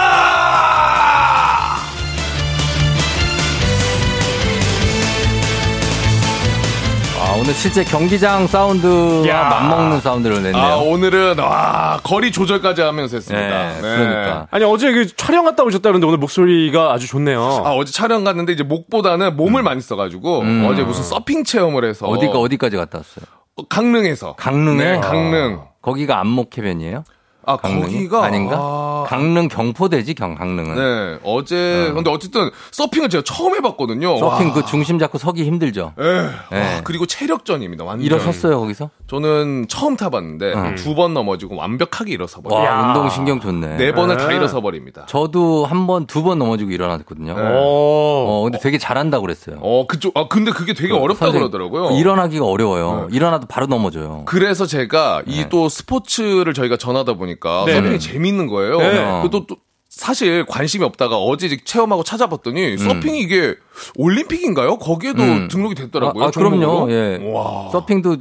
아, 오늘 실제 경기장 사운드와 야. 맞먹는 사운드를 냈네요. 아, 오늘은, 와, 거리 조절까지 하면서 했습니다. 네, 네. 그러니까. 아니, 어제 그 촬영 갔다 오셨다는데 오늘 목소리가 아주 좋네요. 아, 어제 촬영 갔는데 이제 목보다는 몸을 음. 많이 써가지고 음. 어제 무슨 서핑 체험을 해서. 어디가, 어디까지 갔다 왔어요? 강릉에서. 강릉에? 네, 강릉. 거기가 안목 해변이에요? 아, 강릉이? 거기가 아닌가? 아... 강릉 경포대지 경 강릉은. 네. 어제 어. 근데 어쨌든 서핑을 제가 처음 해 봤거든요. 서핑 와. 그 중심 잡고 서기 힘들죠. 네. 네. 그리고 체력전입니다. 완전. 일어섰어요 거기서? 저는 처음 타 봤는데 음. 두번 넘어지고 완벽하게 일어서 버려요. 와, 운동 신경 좋네. 네 번을 다 네. 일어서 버립니다. 저도 한 번, 두 번 넘어지고 일어났거든요. 네. 어, 근데 되게 잘한다고 그랬어요. 어, 그쪽, 아, 근데 그게 되게 그, 어렵다고 그러더라고요. 일어나기가 어려워요. 네. 일어나도 바로 넘어져요. 그래서 제가 이또 네. 스포츠를 저희가 전하다 보니 까 네. 서핑이 재밌는 거예요. 네. 또, 또, 사실 관심이 없다가 어제 체험하고 찾아봤더니 음. 서핑이 이게 올림픽인가요? 거기에도 음. 등록이 됐더라고요. 아, 아 그럼요. 예. 와. 서핑도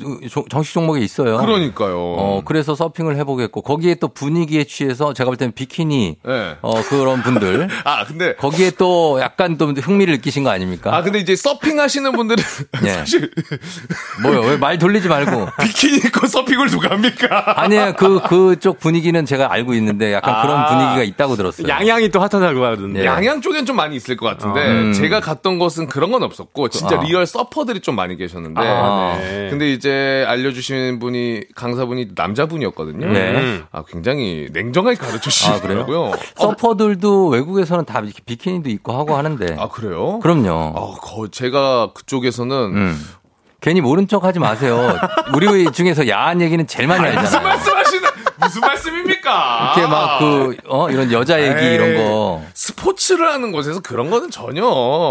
정식 종목에 있어요. 그러니까요. 어, 그래서 서핑을 해보겠고 거기에 또 분위기에 취해서 제가 볼 때는 비키니 네. 어, 그런 분들. 아 근데 거기에 또 약간 또 흥미를 느끼신 거 아닙니까? 아 근데 이제 서핑 하시는 분들은 예. 사실 뭐요? 왜 말 돌리지 말고 비키니 입고 서핑을 누가 합니까? 아니에요. 그 그쪽 분위기는 제가 알고 있는데 약간 아. 그런 분위기가 있다고 들었어요. 양양이 또 핫하다고 하던데. 예. 양양 쪽엔 좀 많이 있을 것 같은데 음. 제가 갔던 곳은 그런 건 없었고 진짜 아. real 서퍼들이 좀 많이 계셨는데 아, 네. 근데 이제 알려주신 분이 강사분이 남자분이었거든요. 네. 아 굉장히 냉정하게 가르쳐 주시더라고요. 아, 서퍼들도 외국에서는 다 비키니도 입고 하고 하는데. 아 그래요? 그럼요. 아, 거, 제가 그쪽에서는 음. 괜히 모른 척 하지 마세요. 우리 중에서 야한 얘기는 제일 많이 알잖아요. 무슨 말씀하시는 무슨 말씀입니까? 이렇게 막 그, 어, 이런 여자 얘기 에이, 이런 거. 스포츠를 하는 곳에서 그런 거는 전혀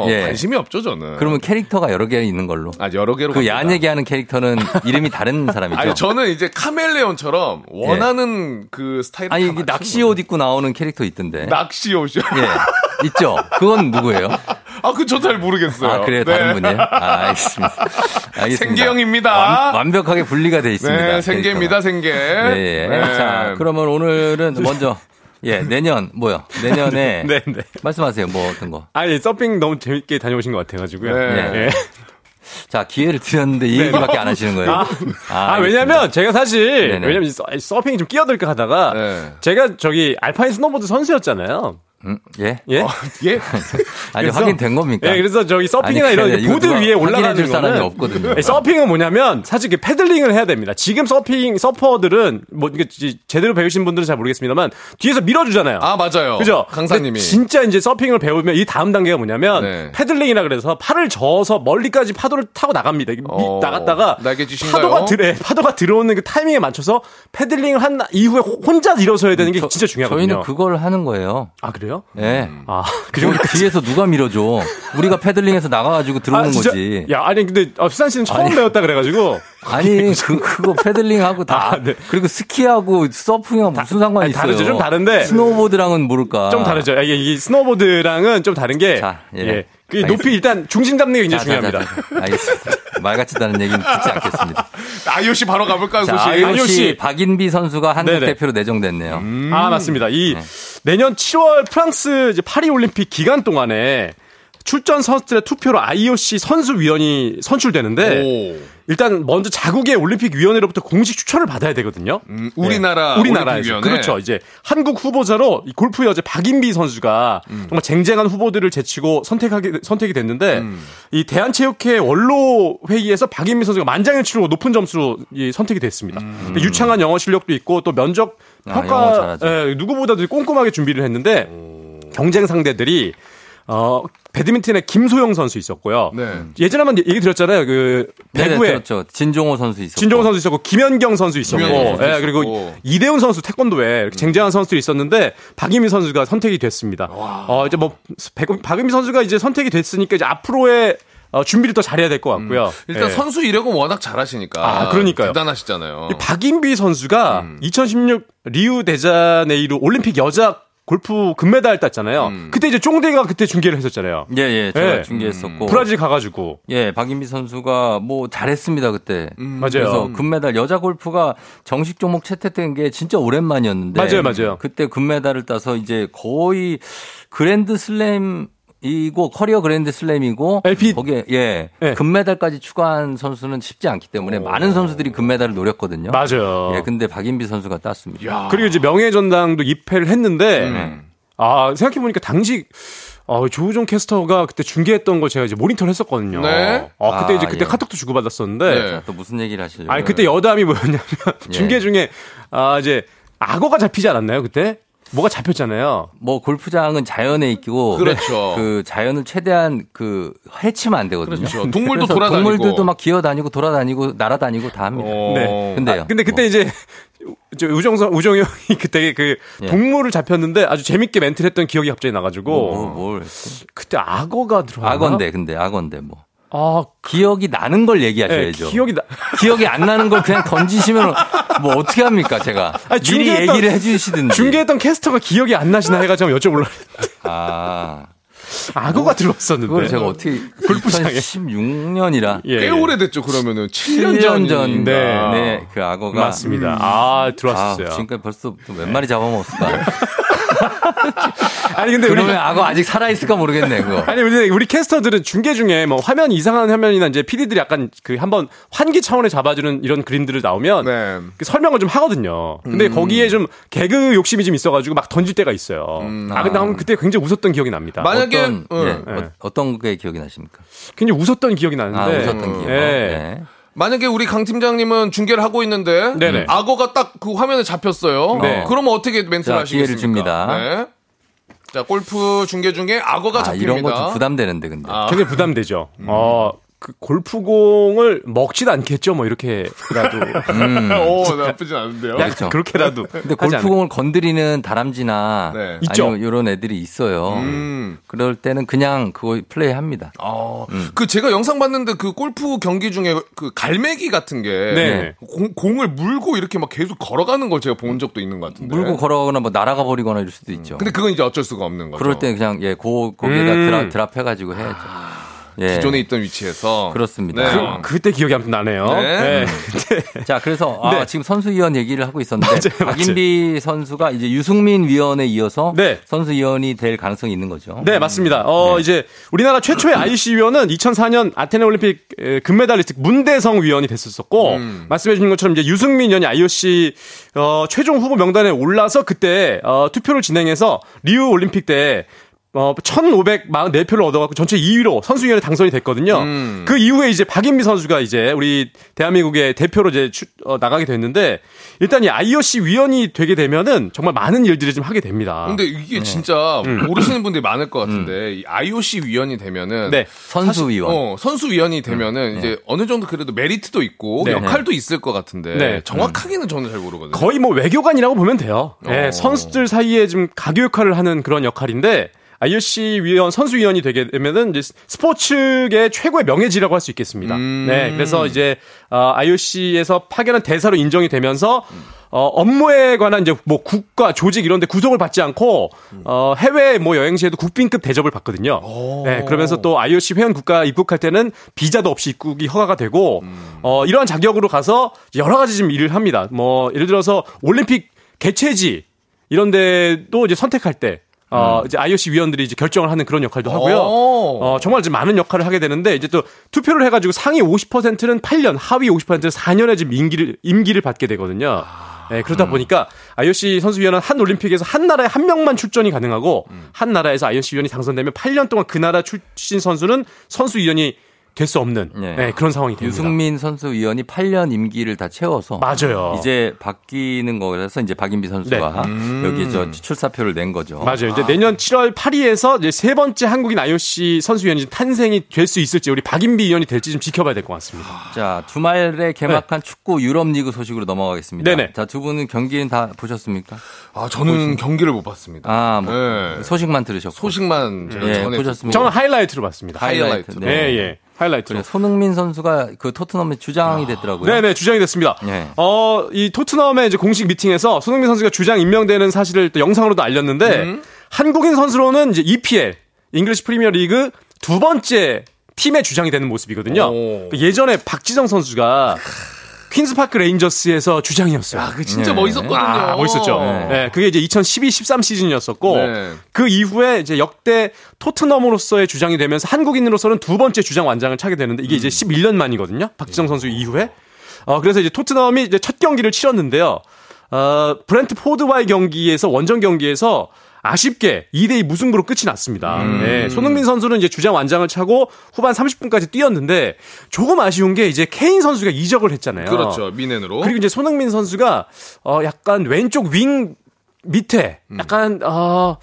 예. 관심이 없죠, 저는. 그러면 캐릭터가 여러 개 있는 걸로. 아, 여러 개로. 그 야한 얘기 하는 캐릭터는 이름이 다른 사람이죠. 아니, 저는 이제 카멜레온처럼 원하는 예. 그 스타일. 아니, 이게 낚시 옷 입고 나오는 캐릭터 있던데. 낚시 옷이요? 예. 있죠? 그건 누구예요? 아, 그저 잘 모르겠어요. 아, 그래요? 네. 다른 분이에요? 아, 알겠습니다. 알겠습니다. 생계형입니다. 완, 벽하게 분리가 돼 있습니다. 네, 생계입니다, 생계. 네, 네. 자, 그러면 오늘은 먼저 예, 내년 뭐요? 내년에 네, 네. 말씀하세요. 뭐 어떤 거? 아니, 서핑 너무 재밌게 다녀오신 것 같아 가지고요. 네. 네. 자, 기회를 드렸는데 이 네. 얘기밖에 안 하시는 거예요. 아, 아, 아 왜냐면 제가 사실 네네. 왜냐면 서핑이 좀 끼어들까 하다가 네. 제가 저기 알파인 스노보드 선수였잖아요. 음, 예? 예? 어, 예? 아니, 확인된 겁니까? 예, 그래서 저기 서핑이나 아니, 이런 보드 위에 올라가는 사람이 없거든요. 예, 서핑은 뭐냐면 사실 그 paddling을 해야 됩니다. 지금 서핑 서퍼들은 뭐 이게 제대로 배우신 분들은 잘 모르겠습니다만 뒤에서 밀어 주잖아요. 아 맞아요. 그죠? 강사님이 진짜 이제 서핑을 배우면 이 다음 단계가 뭐냐면 네. paddling이라 그래서 팔을 저어서 멀리까지 파도를 타고 나갑니다. 어, 나갔다가 파도가 들에 파도가 들어오는 그 타이밍에 맞춰서 paddling을 한 이후에 혼자 일어서야 되는 게 저, 진짜 중요하거든요. 저희는 그걸 하는 거예요. 아 그래요? 그래요? 네. 음. 아, 그 정도 뒤에서 누가 밀어줘? 우리가 paddling해서 나가가지고 들어오는 아, 거지. 야, 아니 근데 어, 수산 씨는 처음 아니, 배웠다 그래가지고. 아니 그 그거 paddling하고 다 아, 네. 그리고 스키하고 서핑하고 무슨 상관이 아니, 있어요? 다르죠, 좀 다른데. 스노보드랑은 모를까? 좀 다르죠. 이게, 이게 스노보드랑은 좀 다른 게. 자, 예. 예. 그 높이 일단 중심 잡는 게 굉장히 자, 중요합니다. 자, 자, 알겠습니다. 말 같지도 않은 얘기는 듣지 않겠습니다. 아이오씨 바로 가볼까요, 소식? 아이오씨 박인비 선수가 한국 네네. 대표로 내정됐네요. 음. 아 맞습니다. 이 네. 내년 7월 프랑스 이제 파리 올림픽 기간 동안에 출전 선수들의 투표로 IOC 선수위원이 선출되는데 오. 일단 먼저 자국의 올림픽 위원회로부터 공식 추천을 받아야 되거든요. 음, 우리나라 네. 우리나라에서 그렇죠. 이제 한국 후보자로 골프 여제 박인비 선수가 음. 정말 쟁쟁한 후보들을 제치고 선택하게 선택이 됐는데 음. 이 대한체육회 원로 회의에서 박인비 선수가 만장일치로 높은 점수로 선택이 됐습니다. 음. 유창한 영어 실력도 있고 또 면접 아, 평가 아, 예, 누구보다도 꼼꼼하게 준비를 했는데 경쟁 상대들이 어, 배드민턴에 김소영 선수 있었고요. 네. 예전에 한번 얘기 드렸잖아요. 그 배구에 그렇죠. 진종호 선수 있었고 진종호 선수 있었고 김현경 선수 있었고 선수 예, 그리고 이대훈 선수 태권도에 이렇게 쟁쟁한 선수들이 있었는데 박인미 선수가 선택이 됐습니다. 와. 어, 이제 뭐 박인미 선수가 이제 선택이 됐으니까 이제 앞으로의 어, 준비를 더 잘해야 될 것 같고요. 음. 일단 네. 선수 이력은 워낙 잘하시니까. 아, 그러니까요. 대단하시잖아요. 박인비 선수가 음. 2016 리우 데자네이루 올림픽 여자 골프 금메달 땄잖아요. 음. 그때 이제 쫑대가 그때 중계를 했었잖아요. 예, 예. 제가 예. 중계했었고. 브라질 가가지고. 예, 박인비 선수가 뭐 잘했습니다, 그때. 음. 맞아요. 그래서 금메달, 여자 골프가 정식 종목 채택된 게 진짜 오랜만이었는데. 맞아요, 맞아요. 그때 금메달을 따서 이제 거의 그랜드 슬램 이고 커리어 그랜드 슬램이고 LP 거기에 예 네. 금메달까지 추가한 선수는 쉽지 않기 때문에 오. 많은 선수들이 금메달을 노렸거든요. 맞아요. 예, 근데 박인비 선수가 땄습니다. 야. 그리고 이제 명예 전당도 입회를 했는데 음. 아 생각해 보니까 당시 어, 조우종 캐스터가 그때 중계했던 걸 제가 이제 모니터를 했었거든요. 네. 아, 그때 아, 이제 그때 예. 카톡도 주고받았었는데. 네. 또 무슨 얘기를 하시려고? 아니, 그때 여담이 뭐였냐면, 예. 중계 중에, 아, 이제, 악어가 잡히지 않았나요, 그때? 뭐가 잡혔잖아요. 뭐 골프장은 자연에 있고 그렇죠. 그 자연을 최대한 그 해치면 안 되거든요. 그렇죠. 동물도 돌아다니고 동물들도 막 기어다니고 돌아다니고 날아다니고 다 합니다. 오. 네. 근데요. 아, 근데 그때 뭐. 이제 우정선 우정이 형이 그때 그 예. 동물을 잡혔는데 아주 재밌게 멘트를 했던 기억이 갑자기 나가지고 뭐, 뭐, 뭘 그때 악어가 들어와 악어인데 근데 악어인데 뭐 아, 기억이 나는 걸 얘기하셔야죠. 네, 기억이 나... 기억이 안 나는 걸 그냥 던지시면 뭐 어떻게 합니까, 제가? 아니, 미리 얘기를 해 주시든지. 중계했던 캐스터가 기억이 안 나시나 해가 지고 여쭤보려고. 아. 악어가 들어왔었는데. 그걸 제가 어떻게 골프장에 16년이라 예. 꽤 오래됐죠. 그러면은 7년, 7년 전. 네. 네. 그 악어가 맞습니다. 음. 아, 들어왔어요. 아, 지금까지 벌써 몇 마리 잡아먹었을까? 아니 근데 우리 악어 아직 살아 있을까 모르겠네 그거. 아니 우리 우리 캐스터들은 중계 중에 뭐 화면 이상한 화면이나 이제 PD들이 약간 그 한번 환기 차원에 잡아주는 이런 그림들을 나오면 네. 그 설명을 좀 하거든요. 근데 음. 거기에 좀 개그 욕심이 좀 있어가지고 막 던질 때가 있어요. 음. 아 근데 아. 그때 굉장히 웃었던 기억이 납니다. 만약에 어떤, 음. 네. 네. 어떤 게 기억이 나십니까? 굉장히 웃었던 기억이 나는데. 아, 웃었던 기억. 네. 네. 만약에 우리 강 팀장님은 중계를 하고 있는데 네네. 악어가 딱 그 화면에 잡혔어요. 네. 그러면 어떻게 멘트를 하시겠습니까? 기회를 줍니다. 네. 자, 골프 중계 중에 악어가 아, 잡힙니다. 이런 것도 부담되는데 근데. 아. 되게 부담되죠. 음. 어, 그 골프공을 먹지도 않겠죠, 뭐 이렇게라도. 음. 오 나쁘진 않은데요. 그렇죠. 그렇게라도. 근데 골프공을 건드리는 다람쥐나 네. 있죠. 이런 애들이 있어요. 음. 그럴 때는 그냥 그거 플레이합니다. 아, 음. 그 제가 영상 봤는데 그 골프 경기 중에 그 갈매기 같은 게 네. 공, 공을 물고 이렇게 막 계속 걸어가는 걸 제가 본 적도 있는 것 같은데. 물고 걸어가거나 뭐 날아가 버리거나 이럴 수도 있죠. 근데 그건 이제 어쩔 수가 없는 거죠. 그럴 때 그냥 예, 고 거기에다 음. 드랍, 드랍 해가지고 해야죠. 아. 예. 기존에 있던 위치에서 그렇습니다. 네. 그, 때 기억이 아무튼 나네요. 네. 네. 자, 그래서 아, 네. 지금 선수위원 얘기를 하고 있었는데 맞아요, 박인비 맞아요. 선수가 이제 유승민 위원에 이어서 네. 선수위원이 될 가능성이 있는 거죠. 네, 맞습니다. 어, 네. 이제 우리나라 최초의 IC 위원은 2004년 아테네 올림픽 금메달리스트 문대성 위원이 됐었었고 음. 말씀해 주신 것처럼 이제 유승민 위원이 IOC 어, 최종 후보 명단에 올라서 그때 어, 투표를 진행해서 리우 올림픽 때 어, 1,544표를 얻어갖고 전체 2위로 선수위원회 당선이 됐거든요. 음. 그 이후에 이제 박인비 선수가 이제 우리 대한민국의 대표로 이제 추, 어, 나가게 됐는데 일단 이 IOC 위원이 되게 되면은 정말 많은 일들을 좀 하게 됩니다. 근데 이게 네. 진짜 음. 모르시는 분들이 많을 것 같은데 음. 이 IOC 위원이 되면은 네. 선수위원. 어, 선수위원이 되면은 음. 이제 네. 어느 정도 그래도 메리트도 있고 네. 역할도 있을 것 같은데 네. 정확하게는 저는 잘 모르거든요. 거의 뭐 외교관이라고 보면 돼요. 네, 어. 선수들 사이에 좀 가교 역할을 하는 그런 역할인데 IOC 위원 선수 위원이 되게 되면은 이제 스포츠계 최고의 명예지라고 할 수 있겠습니다. 음. 네, 그래서 이제 어, IOC에서 파견한 대사로 인정이 되면서 어, 업무에 관한 이제 뭐 국가 조직 이런 데 구속을 받지 않고 어, 해외 뭐 여행 시에도 국빈급 대접을 받거든요. 오. 네, 그러면서 또 IOC 회원 국가 입국할 때는 비자도 없이 입국이 허가가 되고 음. 어, 이러한 자격으로 가서 여러 가지 좀 일을 합니다. 뭐 예를 들어서 올림픽 개최지 이런 데도 이제 선택할 때 어, 음. 이제 IOC 위원들이 이제 결정을 하는 그런 역할도 하고요. 어, 정말 이제 많은 역할을 하게 되는데 이제 또 투표를 해가지고 상위 50%는 8년, 하위 50%는 4년의 지금 임기를 임기를 받게 되거든요. 네, 그러다 음. 보니까 IOC 선수위원은 한 올림픽에서 한 나라에 한 명만 출전이 가능하고 음. 한 나라에서 IOC 위원이 당선되면 8년 동안 그 나라 출신 선수는 선수위원이 될 수 없는 네. 네, 그런 상황이 됩니다. 유승민 선수 위원이 8년 임기를 다 채워서 맞아요. 이제 바뀌는 거라서 이제 박인비 선수가 네. 음. 여기 저 출사표를 낸 거죠. 맞아요. 이제 아. 내년 7월 8일에서 이제 세 번째 한국인 IOC 선수 위원이 탄생이 될 수 있을지 우리 박인비 위원이 될지 좀 지켜봐야 될 것 같습니다. 자 주말에 개막한 네. 축구 유럽 리그 소식으로 넘어가겠습니다. 네네. 자두 분은 경기는 다 보셨습니까? 아 저는 보셨습니까? 경기를 못 봤습니다. 아 뭐, 네. 소식만 들으셨고 소식만 제가 예, 보셨습니다. 저는 하이라이트로 봤습니다. 하이라이트. 네, 예. 하이라이트로. 손흥민 선수가 그 토트넘의 주장이 됐더라고요. 네네, 주장이 됐습니다. 네. 어, 이 토트넘의 이제 공식 미팅에서 손흥민 선수가 주장 임명되는 사실을 또 영상으로도 알렸는데, 음. 한국인 선수로는 이제 EPL, 잉글리시 프리미어 리그 두 번째 팀의 주장이 되는 모습이거든요. 오. 예전에 박지성 선수가 퀸즈파크 레인저스에서 주장이었어요. 아, 그 진짜 네. 멋있었거든요. 아, 멋있었죠. 네. 네. 그게 이제 2012-13 시즌이었었고 네. 그 이후에 이제 역대 토트넘으로서의 주장이 되면서 한국인으로서는 두 번째 주장 완장을 차게 되는데 이게 음. 이제 11년 만이거든요. 박지성 선수 이후에. 어, 그래서 이제 토트넘이 이제 첫 경기를 치렀는데요. 어, 브렌트포드와의 경기에서 원정 경기에서 아쉽게 2대2 무승부로 끝이 났습니다. 음. 네, 손흥민 선수는 이제 주장 완장을 차고 후반 30분까지 뛰었는데 조금 아쉬운 게 이제 케인 선수가 이적을 했잖아요. 그렇죠. 뮌헨으로. 그리고 이제 손흥민 선수가 어 약간 왼쪽 윙 밑에 음. 약간 어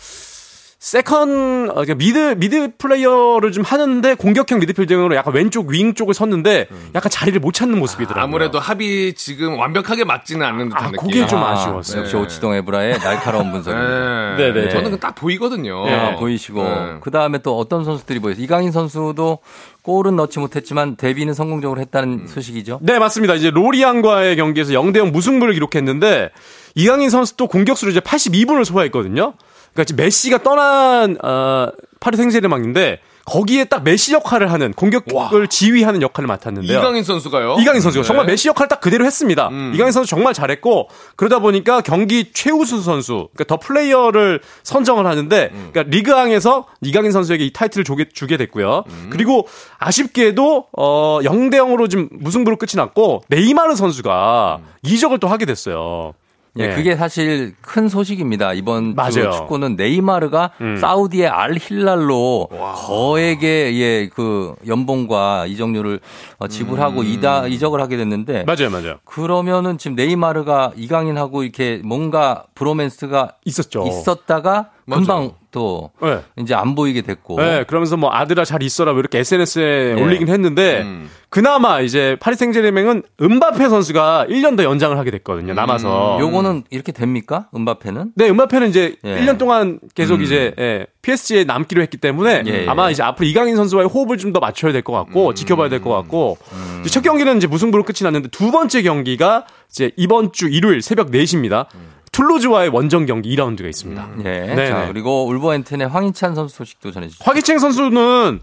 second 어, 그러니까 미드 미드 플레이어를 좀 하는데 공격형 미드필더로 약간 왼쪽 윙 쪽을 섰는데 음. 약간 자리를 못 찾는 모습이더라고요. 아무래도 합이 지금 완벽하게 맞지는 않는 듯한 아, 느낌. 그게 좀 아, 쉬웠어요 역시 오치동 에브라의 날카로운 분석입니다. 네. 네, 네. 저는 딱 보이거든요. 네, 아, 보이시고 네. 그 다음에 또 어떤 선수들이 보였어요. 이강인 선수도 골은 넣지 못했지만 데뷔는 성공적으로 했다는 음. 소식이죠. 네, 맞습니다. 이제 로리안과의 경기에서 0대0 무승부를 기록했는데 이강인 선수도 공격수로 이제 82분을 소화했거든요. 그러니까 지금 메시가 떠난 어, 파리 생제르맹인데 거기에 딱 메시 역할을 하는 공격을 와. 지휘하는 역할을 맡았는데요. 이강인 선수가요? 이강인 선수가 네. 정말 메시 역할을 딱 그대로 했습니다. 음. 이강인 선수 정말 잘했고 그러다 보니까 경기 최우수 선수, 그러니까 the player를 선정을 하는데 음. 그러니까 리그앙에서 이강인 선수에게 이 타이틀을 주게, 주게 됐고요. 음. 그리고 아쉽게도 어 0대 0으로 좀 무승부로 끝이 났고 네이마르 선수가 음. 이적을 또 하게 됐어요. 예, 네. 그게 사실 큰 소식입니다. 이번 맞아요. 축구는 네이마르가 음. 사우디의 알 힐랄로 거액의 예, 그 연봉과 이적료를 어, 지불하고 음. 이다 이적을 하게 됐는데 맞아요, 맞아요. 그러면은 지금 네이마르가 이강인하고 이렇게 뭔가 브로맨스가 있었죠. 있었다가 금방 또 네. 이제 안 보이게 됐고. 네, 그러면서 뭐 아들아 잘 있어라 뭐 이렇게 SNS에 네. 올리긴 했는데 음. 그나마 이제 파리 생제르맹은 은바페 선수가 1년 더 연장을 하게 됐거든요. 남아서. 음. 요거는 이렇게 됩니까? 은바페는? 네, 은바페는 이제 예. 1년 동안 계속 음. 이제 예, PSG에 남기로 했기 때문에 예, 예. 아마 이제 앞으로 이강인 선수와의 호흡을 좀 더 맞춰야 될 것 같고 음. 지켜봐야 될 것 같고 음. 첫 경기는 이제 무승부로 끝이 났는데 두 번째 경기가 이제 이번 주 일요일 새벽 4시입니다. 툴로즈와의 원정 경기 2라운드가 있습니다. 음. 네. 네. 자, 그리고 울버햄튼의 황희찬 선수 소식도 전해주시죠. 황희찬 선수는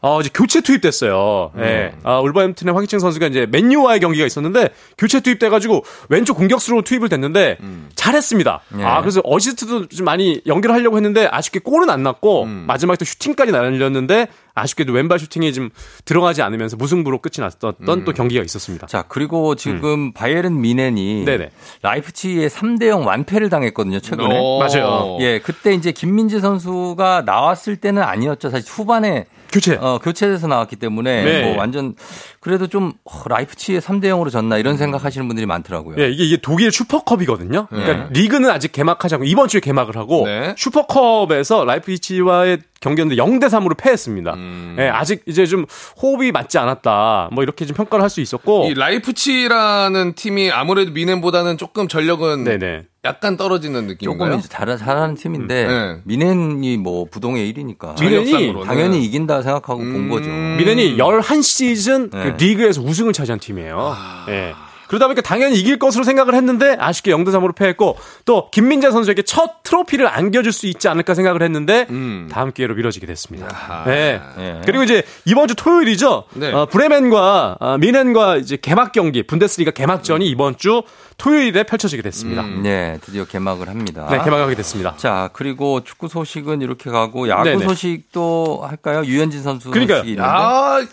어, 이제 교체 투입됐어요. 예. 네. 아, 울버햄튼의 황희찬 선수가 이제 맨유와의 경기가 있었는데 교체 투입돼가지고 왼쪽 공격수로 투입을 됐는데 음. 잘했습니다. 네. 아, 그래서 어시스트도 좀 많이 연결하려고 했는데 아쉽게 골은 안 났고 음. 마지막에 또 슈팅까지 날렸는데 아쉽게도 왼발 슈팅이 좀 들어가지 않으면서 무승부로 끝이 났던 음. 또 경기가 있었습니다. 자, 그리고 지금 음. 바이에른 뮌헨이 네네. 라이프치히의 3대 0 완패를 당했거든요, 최근에. 맞아요. 예, 그때 이제 김민재 선수가 나왔을 때는 아니었죠. 사실 후반에 교체. 어, 교체돼서 나왔기 때문에 네. 뭐 완전 그래도 좀 어, 라이프치히의 3대 0으로 졌나 이런 생각하시는 분들이 많더라고요. 네, 이게, 이게 독일 슈퍼컵이거든요. 그러니까 네. 리그는 아직 개막하지 않고 이번 주에 개막을 하고 네. 슈퍼컵에서 라이프치히와의 경기였는데 0대 3으로 패했습니다. 음. 네, 아직 이제 좀 호흡이 맞지 않았다. 뭐 이렇게 좀 평가를 할 수 있었고 이 라이프치라는 팀이 아무래도 미넨보다는 조금 전력은 네네. 약간 떨어지는 느낌인가요? 조금 이제 잘, 잘하는 팀인데 음, 네. 미넨이 뭐 부동의 1위니까 미넨이 당연히 이긴다 생각하고 음. 본 거죠. 미넨이 11시즌 네. 그 리그에서 우승을 차지한 팀이에요. 아. 네. 그러다 보니까 당연히 이길 것으로 생각을 했는데 아쉽게 0대 3으로 패했고 또 김민재 선수에게 첫 트로피를 안겨줄 수 있지 않을까 생각을 했는데 음. 다음 기회로 미뤄지게 됐습니다. 아하. 네. 네. 그리고 이제 이번 주 토요일이죠. 네. 어, 브레멘과 어, 미넨과 이제 개막 경기 분데스리가 개막전이 이번 주 토요일에 펼쳐지게 됐습니다. 음. 네, 드디어 개막을 합니다. 네, 개막하게 됐습니다. 자, 그리고 축구 소식은 이렇게 가고 야구 네네. 소식도 할까요? 유현진 선수 그러니까 소식이 있는데. 아,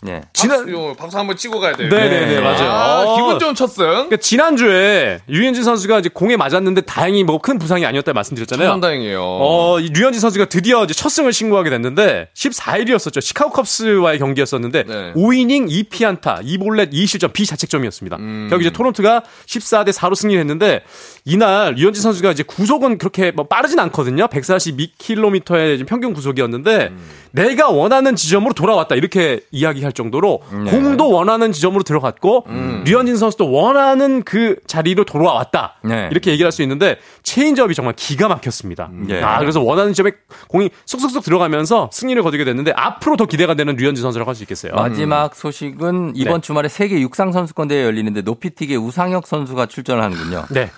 네. 지난 박수, 박수 한번 치고 가야 돼요. 네 네네 네, 맞아요. 아, 기분 좋은 첫 승. 그러니까 지난주에 류현진 선수가 이제 공에 맞았는데 다행히 뭐 큰 부상이 아니었다 말씀드렸잖아요. 참 다행이에요. 어, 류현진 선수가 드디어 이제 첫 승을 신고하게 됐는데 14일이었었죠. 시카고 컵스와의 경기였었는데 네. 5이닝 2피안타, 2볼넷 2실점 비자책점이었습니다. 음. 결국 이제 토론토가 14대 4로 승리했는데 이날 류현진 선수가 이제 구속은 그렇게 뭐 빠르진 않거든요. 142km의 평균 구속이었는데 음. 내가 원하는 지점으로 돌아왔다 이렇게 이야기하 할 정도로 네. 공도 원하는 지점으로 들어갔고 음. 류현진 선수도 원하는 그 자리로 돌아왔다. 네. 이렇게 얘기할 수 있는데 체인지업이 정말 기가 막혔습니다. 네. 아, 그래서 원하는 지점에 공이 쏙쏙쏙 들어가면서 승리를 거두게 됐는데 앞으로 더 기대가 되는 류현진 선수라고 할 수 있겠어요. 마지막 소식은 이번 네. 주말에 세계 육상 선수권 대회 열리는데 높이뛰기 우상혁 선수가 출전을 하는군요. 네.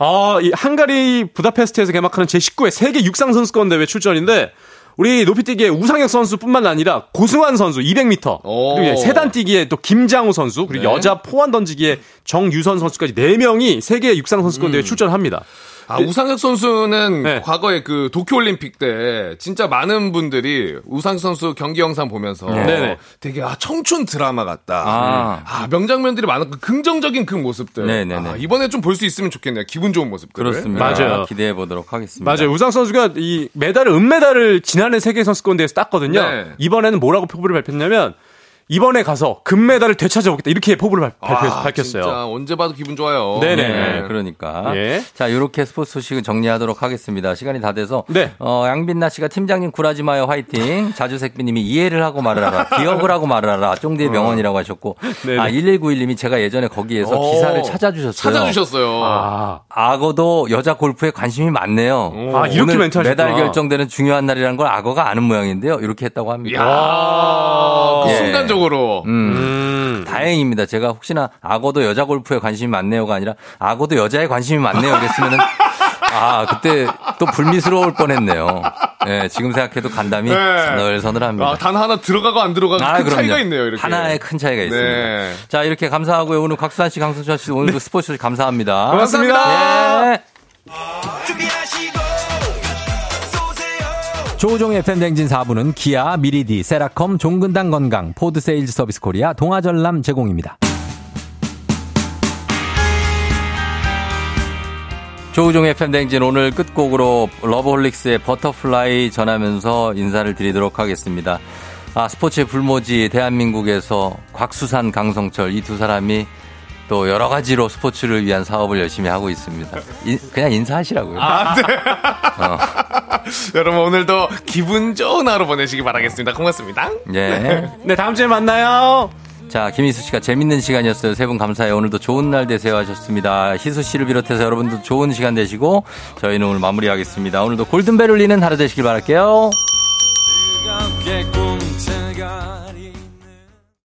아, 이 한가리 부다페스트에서 개막하는 제19회 세계 육상 선수권 대회 출전인데 우리 높이뛰기의 우상혁 선수뿐만 아니라 고승환 선수 200m 그리고 세단 뛰기의 또 김장우 선수 그리고 네. 여자 포환 던지기의 정유선 선수까지 4 명이 세계 육상 선수권 대회 음. 출전합니다. 아, 우상혁 선수는 네. 과거에 그 도쿄올림픽 때 진짜 많은 분들이 우상혁 선수 경기 영상 보면서 네. 되게 아, 청춘 드라마 같다. 아, 아 명장면들이 많은 그 긍정적인 그 모습들. 아, 이번에 좀 볼 수 있으면 좋겠네요. 기분 좋은 모습들. 그렇습니다. 맞아요. 기대해 보도록 하겠습니다. 맞아요. 우상 선수가 이 메달을 은메달을 지난해 세계 선수권 대회에서 땄거든요. 네. 이번에는 뭐라고 표부를 발표했냐면 이번에 가서 금메달을 되찾아보겠다 이렇게 포부를 발, 아, 밝혔어요. 진짜 언제 봐도 기분 좋아요. 네네. 네, 그러니까. 예. 자 이렇게 스포츠 소식은 정리하도록 하겠습니다. 시간이 다 돼서 네. 어, 양빈나 씨가 팀장님 굴하지 마요 화이팅. 자주색비님이 이해를 하고 말을 하라. 기억을 하고 말을 하라. 쫑디의 어. 명언이라고 하셨고 네네. 아 1191님이 제가 예전에 거기에서 오. 어. 기사를 찾아주셨어요. 찾아주셨어요. 아. 악어도 여자 골프에 관심이 많네요. 오. 아 이렇게 멘트 메달 결정되는 중요한 날이라는 걸 악어가 아는 모양인데요. 이렇게 했다고 합니다. 야, 그 예. 순간적으로 적으로 음. 음. 다행입니다. 제가 혹시나 악어도 여자 골프에 관심이 많네요가 아니라 악어도 여자에 관심이 많네요. 그랬으면은 아, 그때 또 불미스러울 뻔했네요. 네, 지금 생각해도 간담이 네. 서늘서늘합니다. 아, 단 하나 들어가고 안 들어가고 아, 큰 그럼요. 차이가 있네요. 이렇게. 하나의 큰 차이가 있습니다. 네. 자, 이렇게 감사하고요. 오늘 곽수산 씨, 강승철 씨 오늘도 네. 스포츠 감사합니다. 고맙습니다. 네. 조우종의 FM대행진 4부는 기아, 미리디, 세라컴, 종근당 건강, 포드 세일즈 서비스 코리아, 동아전람 제공입니다. 조우종의 FM대행진 오늘 끝곡으로 러브홀릭스의 Butterfly 전하면서 인사를 드리도록 하겠습니다. 아, 스포츠의 불모지 대한민국에서 곽수산, 강성철 이 두 사람이 또 여러 가지로 스포츠를 위한 사업을 열심히 하고 있습니다. 인, 그냥 인사하시라고요. 아, 네. 어. 여러분 오늘도 기분 좋은 하루 보내시기 바라겠습니다. 고맙습니다. 네. 네, 다음 주에 만나요. 자, 김희수 씨가 재밌는 시간이었어요. 세 분 감사해요. 오늘도 좋은 날 되세요 하셨습니다. 희수 씨를 비롯해서 여러분도 좋은 시간 되시고 저희는 오늘 마무리하겠습니다. 오늘도 골든벨 울리는 하루 되시길 바랄게요.